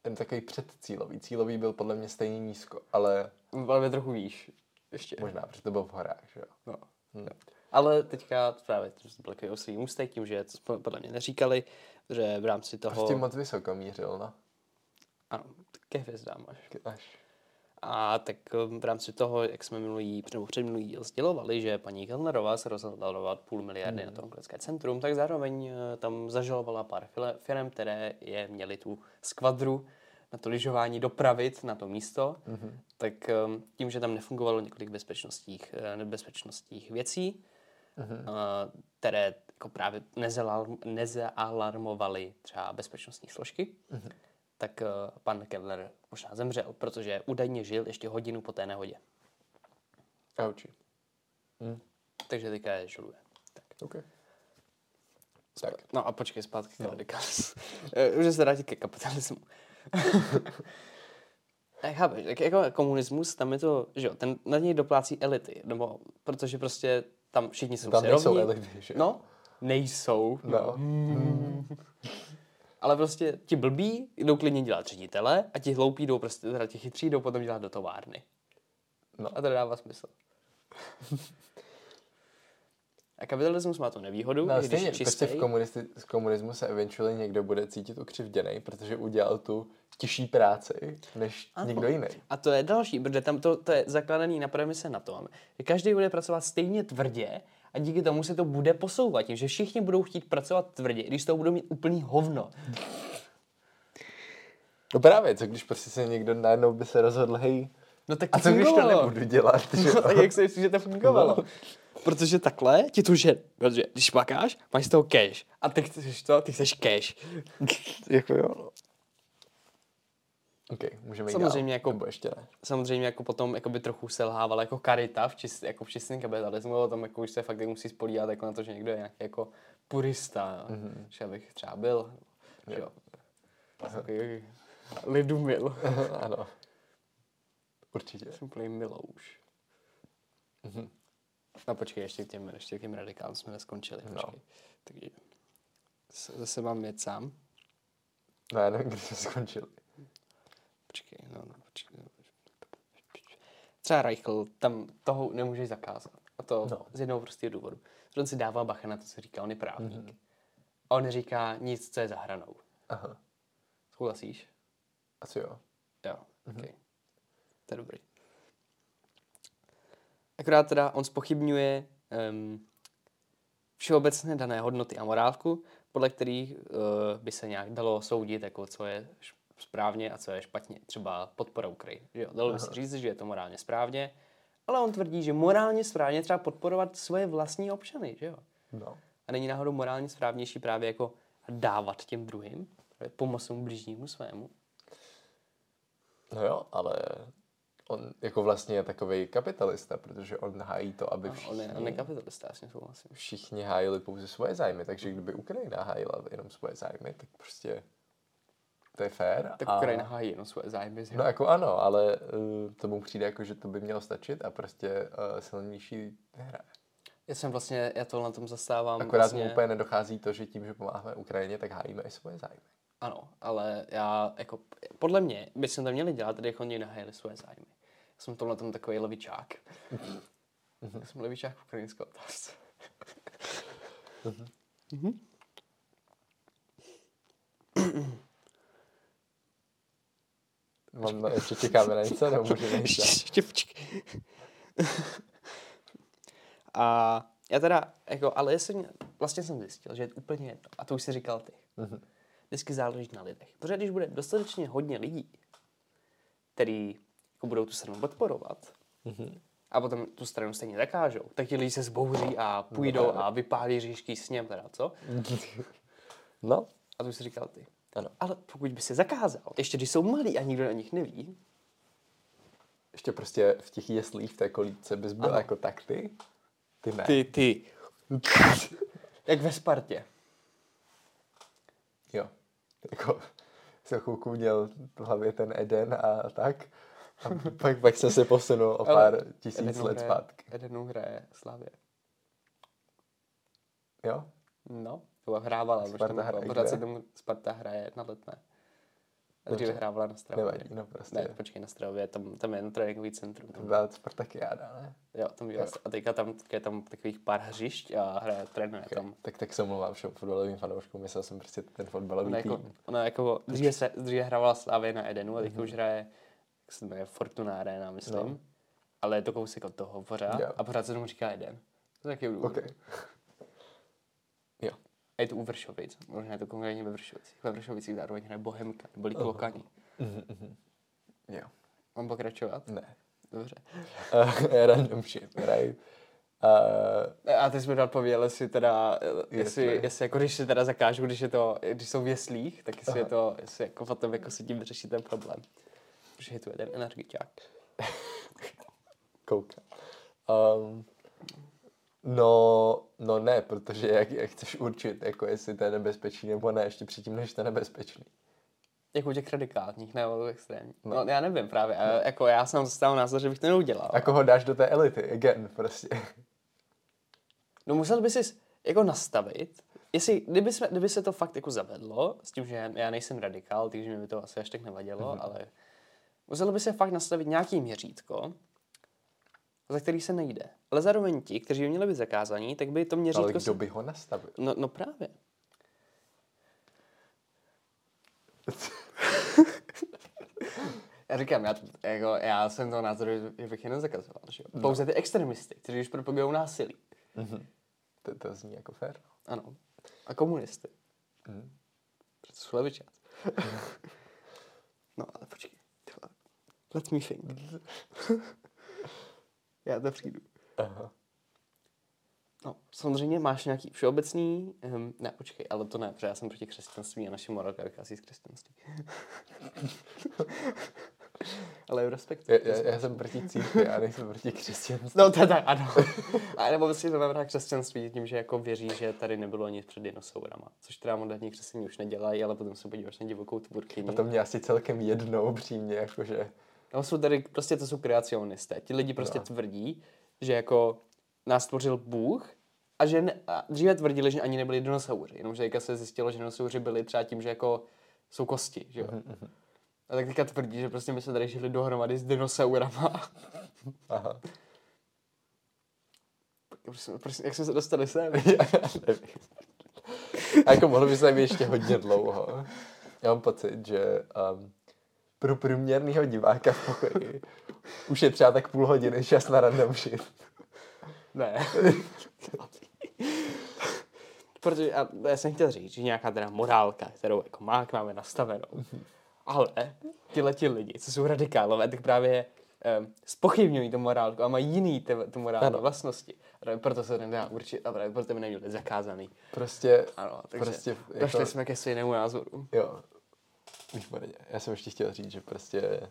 Ten takový předcílový. Cílový byl podle mě stejně nízko, ale Ale trochu výš. Ještě. možná, protože to byl v horách, že jo. No. Hm. Ale teďka právě to byl takový oslý můstek tím, že to podle mě neříkali, že v rámci toho... Prostě moc vysoko mířil, no. Ano, ke hvězdám až. Až. A tak um, v rámci toho, jak jsme minulý, nebo předminulý díl sdělovali, že paní Kellnerová se rozhodla dát půl miliardy Hmm. na to onkologické centrum, tak zároveň eh, tam zažalovala pár firm, které je měly tu skvadru na to lyžování dopravit na to místo, Mhm. tak um, tím, že tam nefungovalo několik bezpečnostních, eh, bezpečnostních věcí, eh, které jako právě nezalarm, nezaalarmovaly třeba bezpečnostní složky, Mhm. Tak eh, pan Kevler možná zemřel, protože údajně žil ještě hodinu po té nehodě. Auči. Hm. Takže teďka je žaluje. Tak. OK. Tak. No a počkej, zpátky k radikalismu. [LAUGHS] Eh, Už se vrátit ke kapitalismu. [LAUGHS] Tak chápeš, tak jako komunismus, tam je to, že jo, ten, na něj doplácí elity, nebo protože prostě tam všichni jsou Tam si nejsou rovní. elity, že? No, nejsou. No. Ale prostě ti blbí jdou klidně dělat ředitele a ti hloupí jdou prostě, teda ti chytří jdou potom dělat do továrny. No. A to dává smysl. [LAUGHS] a kapitalismus má tu nevýhodu, No, když stejně, je prostě čistý, v, komunisti- v komunismu se eventually někdo bude cítit ukřivděný, protože udělal tu těžší práci než Ano. někdo jiný. A to je další, protože tam to, to je zakladaný na premise na tom, že každý bude pracovat stejně tvrdě a díky tomu se to bude posouvat tím, že všichni budou chtít pracovat tvrdě, i když toho budou mít úplný hovno. No právě, co když prostě se někdo najednou by se rozhodl, hej, No tak a co když to fungovalo. nebudu dělat, [LAUGHS] že No, tak jak se myslíš, že to fungovalo? No. Protože takhle ti to že, protože když makáš, máš z toho cash. A ty chceš to, ty chceš cash. jako jo, no. OK, můžeme Samozřejmě dál, jako- nebo ještě ne. Samozřejmě jako potom jako by trochu selhávala jako karita v, čist, jako v čistém kapitalismu, ale tam jako už se fakt musí spolíhat jako na to, že někdo je nějaký jako purista, mm-hmm. že abych třeba byl, že jo. Takový lidumil. [LAUGHS] ano. Určitě. Jsem úplný milouš. Mhm. No počkej, ještě k těm, ještě k těm radikálům jsme neskončili. No. Takže zase mám jet sám. No já nevím, kdy jsme skončili. Počkej, no, no počkej. no. Třeba Reichl, tam toho nemůžeš zakázat. A to No. no. z jednoho prostého důvodu. On si dává bacha na to, co říká, on je právník. Mm-hmm. A on neříká nic, co je za hranou. Aha, Souhlasíš? asi jo. Jo, mm-hmm. okay. To je dobrý. Akorát teda on spochybňuje um, všeobecné dané hodnoty a morálku, podle kterých uh, by se nějak dalo soudit, jako co je správně a co je špatně. Třeba podpora Ukrajiny. Že jo? Dalo by se říct, že je to morálně správně, ale on tvrdí, že morálně správně třeba podporovat svoje vlastní občany. Že jo? No. A není náhodou morálně správnější právě jako dávat těm druhým, pomoct tomu blížnímu svému. No jo, ale on jako vlastně je takový kapitalista, protože on hájí to, aby On všichni, je, on je kapitalista, já s souhlasím. všichni hájili pouze svoje zájmy, takže kdyby Ukrajina hájila jenom svoje zájmy, tak prostě to je fér. Tak a... Ukrajina hájí jenom svoje zájmy. jo? No jako ano, ale uh, tomu přijde jako, že to by mělo stačit a prostě uh, silnější vyhraje. Já jsem vlastně, já to na tom zastávám Akorát vlastně, mu úplně nedochází to, že tím, že pomáháme Ukrajině, tak hájíme i svoje zájmy. Ano, ale já, jako, podle mě, by jsme to měli dělat, když oni nehájili svoje zájmy. Já jsem tohle tom takový levičák. já jsem levičák v ukrajinské otázce. Mám, ještě čekáme na [LAUGHS] něco, nebo můžeme jít dál? Ještě počkej. A já teda, jako, ale jsem, vlastně jsem zjistil, že je úplně jedno. A to už jsi říkal ty. Vždycky záleží na lidech. Protože když bude dostatečně hodně lidí, který jako budou tu stranu podporovat, a potom tu stranu stejně zakážou, tak ti lidi se zbouří a půjdou a vypálí říšký sněm, teda co? [LAUGHS] No, A to už jsi říkal ty. Ano. Ale pokud by se zakázal, ještě když jsou malí a nikdo na nich neví, Ještě prostě v těch jeslích v té kolíce bys byl Ano. jako tak ty? Ty ne. ty, ty, [LAUGHS] jak ve Spartě. Jo. Jako, za chvilku měl v hlavě ten Eden a tak. A pak, pak jsem se posunul o pár tisíc Edenu let hraje- zpátky. Edenu hraje Slavě. Jo? No, hrávala. Sparta hraje pořád se tomu Sparta hraje na letné. Dříve hrávala na Stravě. Nevadí, no prostě. Ne, počkej, na Stravě, tam, tam je jen tréninkový centrum. To Tam, byla Spartakiáda, ne? jo, tam bývá, a teďka tam, je tam takových pár hřišť a hraje trénuje Okay. tam. Tak, tak se omlouvám všem fotbalovým fanouškům, myslel jsem prostě ten fotbalový Ona jako, tým. ona jako dříve, se, dříve hrávala Slávě na Edenu a teďka Mhm. už hraje, jak se jmenuje, Fortuna Arena, myslím. No. Ale je to kousek od toho pořád Jo. a pořád se tomu říká Eden. To je taky důvod. OK. A je to u Vršovic, možná je to konkrétně ve Vršovicích. Ve Vršovicích zároveň hraje Bohemka, nebo Klokani. Mhm, mhm. Jo. Mám pokračovat? Ne. Dobře. Uh, random shit, right? Uh, A ty jsi mi dal pověděl, jestli teda, jestli, Jestli- jestli jako když si teda zakážu, když je to, když jsou v jeslích, tak jestli Aha. je to, jestli jako potom jako si tím řeší ten problém. Protože je tu jeden energiťák. [LAUGHS] koukám. Um, no, no ne, protože jak, jak chceš určit, jako jestli to je nebezpečný nebo ne, ještě předtím, než to je nebezpečný. Jako u těch radikálních, ne u extrémních. No. No. já nevím právě, a jako já jsem zastával názor, že bych to neudělal. A koho dáš do té elity, again, prostě. [LAUGHS] No musel by si jako nastavit, jestli, kdyby, jsme, kdyby se to fakt jako zavedlo, s tím, že já nejsem radikál, takže mi by to asi až tak nevadilo, mm-hmm. ale muselo by se fakt nastavit nějaký měřítko, za který se nejde. Ale zároveň ti, kteří by měli být zakázaní, tak by to měřítko... Ale kdo se... by ho nastavil? no, no právě. Já říkám, já, jako, já jsem toho názoru, že bych je nezakazoval. Že? jo. Pouze ty extremisty, kteří už propagují násilí. To, to zní jako fér. Ano. A komunisty. Mhm. Protože jsou levičáci. no ale počkej. Let me think. [LAUGHS] Já to přijdu. Aha. No, samozřejmě máš nějaký všeobecný, um, ne, počkej, ale to ne, protože já jsem proti křesťanství a naše morálka vychází z křesťanství. [LAUGHS] ale respektu. Já, já, já jsem proti církvi, já nejsem proti křesťanství. No tak, ano. [LAUGHS] A nebo si to navrhá křesťanství tím, že jako věří, že tady nebylo nic před dinosaurama. Což teda moderní křesťané už nedělají, ale potom se podíváš na divokou tvůrkyni. A to mě asi celkem jednou upřímně, jakože... No jsou tady, prostě to jsou kreacionisté. Ti lidi prostě No. tvrdí, že jako nás stvořil Bůh a že ne, a dříve tvrdili, že ani nebyli dinosauři, jenomže teďka se zjistilo, že dinosauři byli třeba tím, že jako jsou kosti, že jo. Mhm, A tak teďka tvrdí, že prostě my jsme tady žili dohromady s dinosaurama. Aha. Prosím, prosím, jak jsme se dostali sem? [LAUGHS] A jako mohl by se být ještě hodně dlouho. Já mám pocit, že um, pro průměrného diváka v pokoji už je třeba tak půl hodiny čas na random shit. Ne. Protože já, já jsem chtěl říct, že nějaká teda morálka, kterou jako má, máme nastavenou. Ale tyhle ti lidi, co jsou radikálové, tak právě um, spochybňují tu morálku a mají jiný ty, tu morální Ano. vlastnosti. A proto se nedá určit a právě proto by neměl být zakázaný. Prostě, Ano, takže prostě prostě došli jako, jsme ke stejnému názoru. jo, výborně. Já jsem ještě chtěl říct, že prostě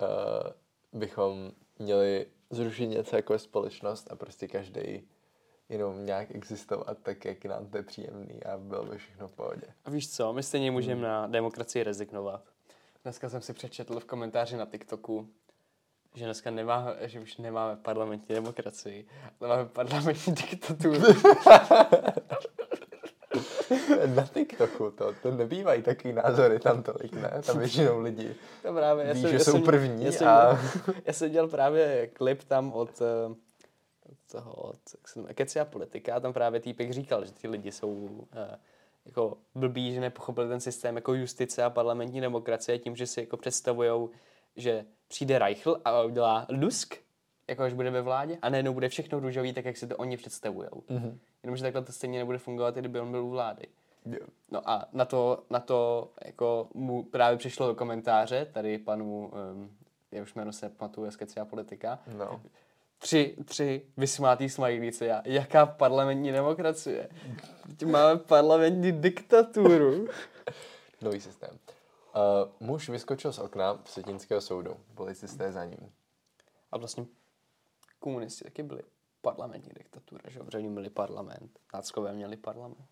uh, bychom měli zrušit něco jako je společnost a prostě každý jenom nějak existovat tak, jak nám to je příjemný a bylo by všechno v pohodě. A víš co, my stejně můžeme na demokracii rezignovat. Dneska jsem si přečetl v komentáři na TikToku, že dneska nemáme, že už nemáme parlamentní demokracii, ale máme parlamentní diktaturu. [LAUGHS] [LAUGHS] Na TikToku to, to nebývají takový názory tam tolik, ne? Tam většinou lidi To právě, já ví, jsem, že já jsou jsem, první já jsem, a... já jsem dělal právě klip tam od, eh, toho, od jak se jmenuje, Kecia politika a tam právě týpek říkal, že ty lidi jsou eh, jako blbí, že nepochopili ten systém jako justice a parlamentní demokracie tím, že si jako představujou, že přijde Reichl a udělá lusk, jako až bude ve vládě a najednou bude všechno růžový, tak jak si to oni představují. Mm-hmm. Jenomže takhle to stejně nebude fungovat, i kdyby on byl u vlády. Jo. No a na to, na to jako mu právě přišlo do komentáře, tady panu, um, já už jméno se nepamatuju, z Kecia politika, No. tři, tři vysmátý smajlíci a jaká parlamentní demokracie? Teď máme parlamentní diktaturu. [LAUGHS] Nový systém. Uh, muž vyskočil z okna Vsetínského soudu. Policisté za ním. A vlastně komunisti taky byli parlamentní diktatura, že oni měli parlament, náckové měli parlament.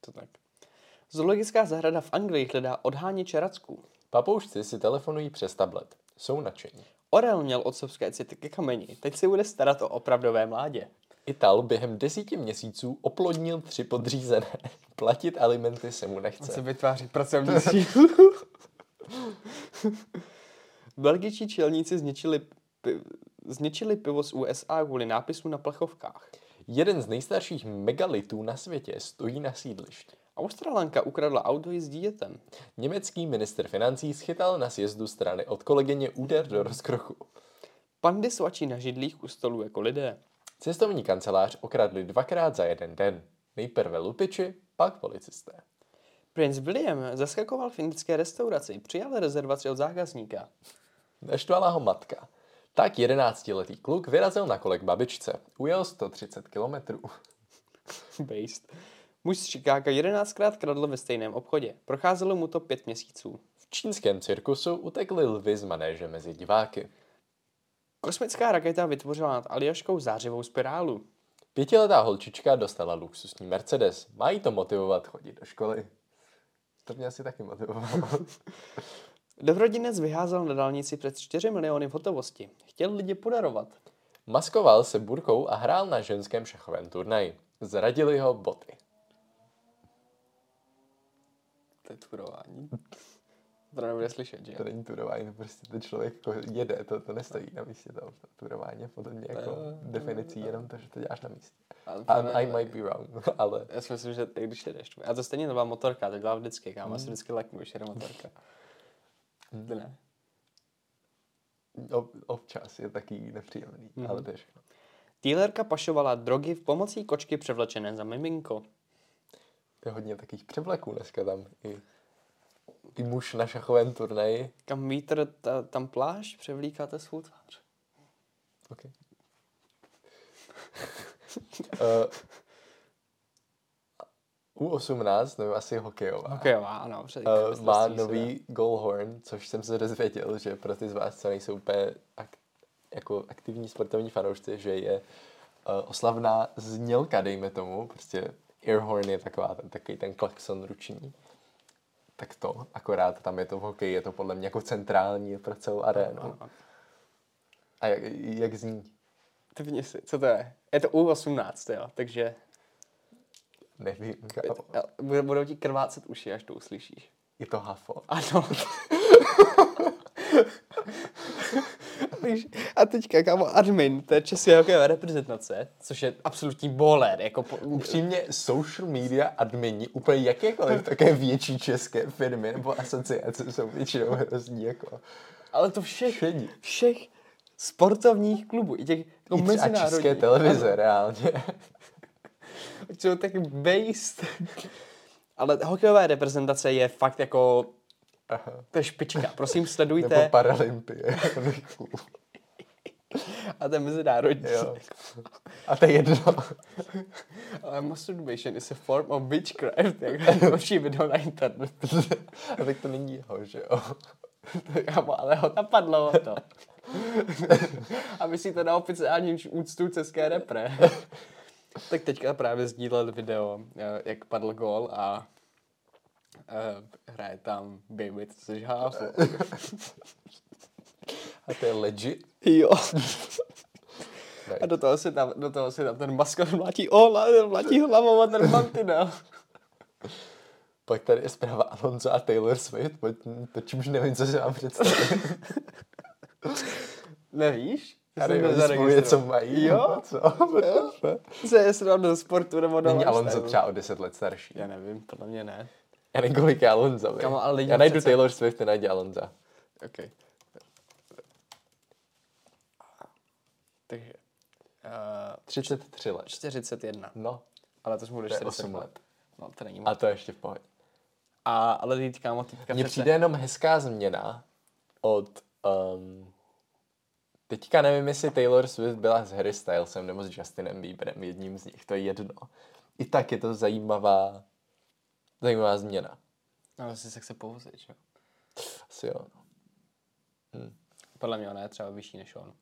To tak. Zoologická zahrada v Anglii hledá odháněče racků. Papoušci si telefonují přes tablet. Jsou nadšení. Orel měl otcovské city ke kameni, teď se bude starat o opravdové mládě. Ital během desíti měsíců oplodnil tři podřízené. [LAUGHS] Platit alimenty se mu nechce. vytváří pracovní [LAUGHS] sílu. Belgičtí čelníci zničili, pi- zničili pivo z USA kvůli nápisu na plechovkách. Jeden z nejstarších megalitů na světě stojí na sídlišti. Australanka ukradla auto i s dítětem. Německý minister financí schytal na sjezdu strany od kolegyně úder do rozkroku. Pandy svačí na židlích u stolu jako lidé. Cestovní kancelář okradli dvakrát za jeden den. Nejprve lupiči, pak policisté. Prince William zaskakoval v indické restauraci, přijal rezervaci od zákazníka. Naštvala ho matka. Tak jedenáctiletý kluk vyrazil na kole k babičce. Ujel 130 kilometrů. [LAUGHS] Based. Muž z Chicaga 11krát kradl ve stejném obchodě. Procházelo mu to pět měsíců. V čínském cirkusu utekli lvy z manéže mezi diváky. Kosmická raketa vytvořila nad Aljaškou zářivou spirálu. Pětiletá holčička dostala luxusní Mercedes. Mají to motivovat chodit do školy. To mě asi taky motivovalo. [LAUGHS] Dobrodinec vyházel na dálnici před 4 miliony v hotovosti. Chtěl lidi podarovat. Maskoval se burkou a hrál na ženském šachovém turnaji. Zradili ho boty. To je turování. To nebude slyšet, že? To není turování, to prostě ten člověk jako jede, to, to nestojí na místě, to, to turování je podle mě jako definicí jenom to, že to děláš na místě. Ne- I might be wrong, [LAUGHS] ale Já si myslím, že ty, když jedeš. A to stejně nová motorka, to dělá vždycky. Kámo, asi vždycky leknu, když jede motorka. Ty ne. ob, občas je taky nepříjemný, ale to je všechno. Dealerka pašovala drogy v pomocí kočky převlečené za miminko. To je hodně takových převleků dneska tam. I, i muž na šachovém turnaji. Kam vítr, ta, tam pláž, převlíkáte svou tvář. Okay. uh, [LAUGHS] U18, nebo asi hokejová, Hokejová, ano. Před, uh, má nový goalhorn, což jsem se dozvěděl, že pro ty z vás, co nejsou úplně ak- jako aktivní sportovní fanoušci, že je uh, oslavná znělka, dejme tomu, prostě airhorn je taková, ten, takový ten klakson ruční. Tak to, akorát tam je to v hokeji, je to podle mě jako centrální pro celou arénu. A jak, jak zní? Typni si, co to je? Je to U18, jo, takže Nevím, kámo. budou- budou ti krvácet uši, až to uslyšíš. Je to hafo. Ano. [LAUGHS] A teďka, kámo, admin té české hokejové reprezentace, což je absolutní boler, jako po, Upřímně, social media admini úplně jakékoliv také větší české firmy nebo asociace jsou většinou hrozní jako ale to všech, Všedi. všech sportovních klubů, i těch jako i třeba české mezinárodních. televize reálně. Jsou taky based. Ale hokejová reprezentace je fakt jako, Aha. to je špička. Prosím, Nebo sledujte. Paralympie. [LAUGHS] A to je mezinárodní. jo. A to je jedno. Ale masturbation is a form of witchcraft, jak [LAUGHS] další video na internetu. A tak to není jeho, že jo. [LAUGHS] Kámo, ale ho napadlo to. A myslíte na oficiální úctu české repre. Tak teďka právě sdílel video, eh, jak padl gól a uh, hraje tam Baby, to jsi háfu. A to je legit. jo. A do toho si tam, do toho si tam ten maskot mlátí ola, mlátí hlavou a ten mantinel. Pak tady je zpráva Alonso a Taylor Swift, pojď, to čímž nevím, co si mám představit. [LAUGHS] Nevíš? Jestli spolu něco mají. Jo? Co? Se jestli dám do sportu nebo do Není Alonso třeba o 10 let starší. Já nevím, podle mě ne. Já nevím, kolik je Alonso. Kamo, ale Já najdu přece- Taylor Swift, ty najdi Alonso. OK. Takže uh, 33 let. 41. No, Ale to jsme bude To je 40 osm let. let. No, to není a moc. to je ještě v pohodě. A, ale teď kámo, týpka Mně přece- přijde jenom hezká změna od... Um, teďka nevím, jestli Taylor Swift byla s Harry Stylesem nebo s Justinem Bieberem, jedním z nich, to je jedno. I tak je to zajímavá, zajímavá změna. No, asi se chce povozit, že? Asi jo, no. Podle mě ona je třeba vyšší než on.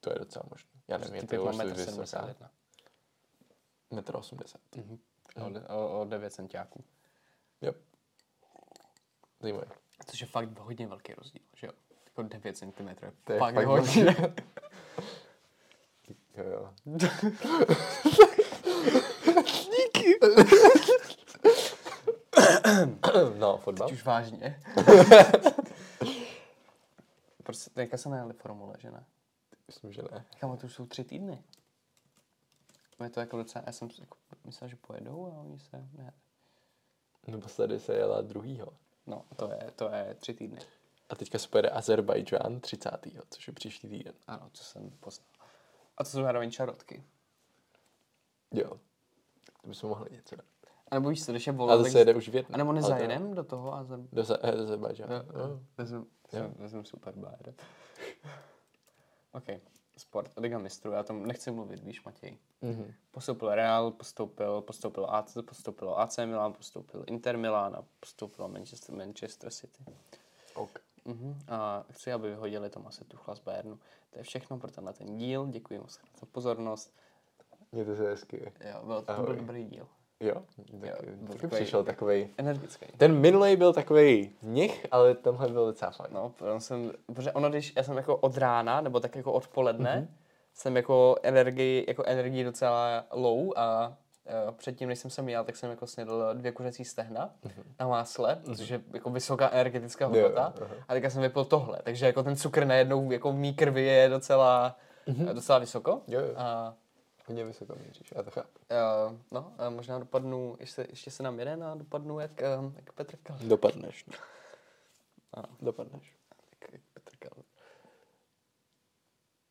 to je docela možné. Já nevím, je Taylor Swift vysoká. 1,71 Metr 80. O, de- o, o 9 centiáků. Jo. Zajímavé. Což je fakt hodně velký rozdíl, že jo? Jako 9 cm To je fakt, fakt hodně. [LAUGHS] Jo, jo. Díky. [COUGHS] no, fotbal. Teď už vážně. [LAUGHS] prostě teďka se najeli formule, že ne? Myslím, že ne. Kámo, to už jsou tři týdny. Je to jako docela, já jsem si jako myslel, že pojedou a oni se, ne. Naposledy se jela druhýho. No, to je, to je tři týdny. A teďka se pojede Azerbajdžán 30. což je příští týden. Ano, co jsem poznal. A to jsou zároveň čarotky. Jo. To bychom mohli něco dát. A nebo víš co, když je A volno, zase jede už Větnam. A nebo to- nezajedem do toho a za... Do eh, Azerbajdžánu. Vezmu, vezmu super bájer. [LAUGHS] OK, sport, Liga mistrů, já tam nechci mluvit, víš, Matěj. Mhm. Postoupil Real, postoupil, postoupil AC, postoupilo AC Milan, postoupil Inter Milan a postoupilo Manchester, Manchester City. Ok. Mhm. A chci, aby vyhodili Tomase Tuchla z Bayernu. To je všechno pro tenhle ten díl. Děkuji moc za pozornost. Mějte se hezky. Jo, byl, to byl dobrý díl. Jo, Jo, byl taky takovej- přišel takovej. Energický. Ten minulej byl takovej nich, ale tenhle byl docela fajn. No, protože jsem, protože ono, když já jsem jako od rána, nebo tak jako odpoledne, mm-hmm. jsem jako energii, jako energii docela low a předtím, než jsem sem jel, tak jsem jako snědl dvě kuřecí stehna mm-hmm. na másle, mm-hmm. což je jako vysoká energetická hodnota. Jo, aha. a teďka jsem vypil tohle, takže jako ten cukr najednou jako v mý krvi je docela, mm-hmm. docela vysoko. Jo, jo. A Hodně vysoko míříš, já to chápu. uh, no, a možná dopadnu, ještě, ještě se nám jeden a dopadnu jak, uh, jak Petr Kal. Dopadneš. Ano. [LAUGHS] Dopadneš. Jak, jak Petr Kal.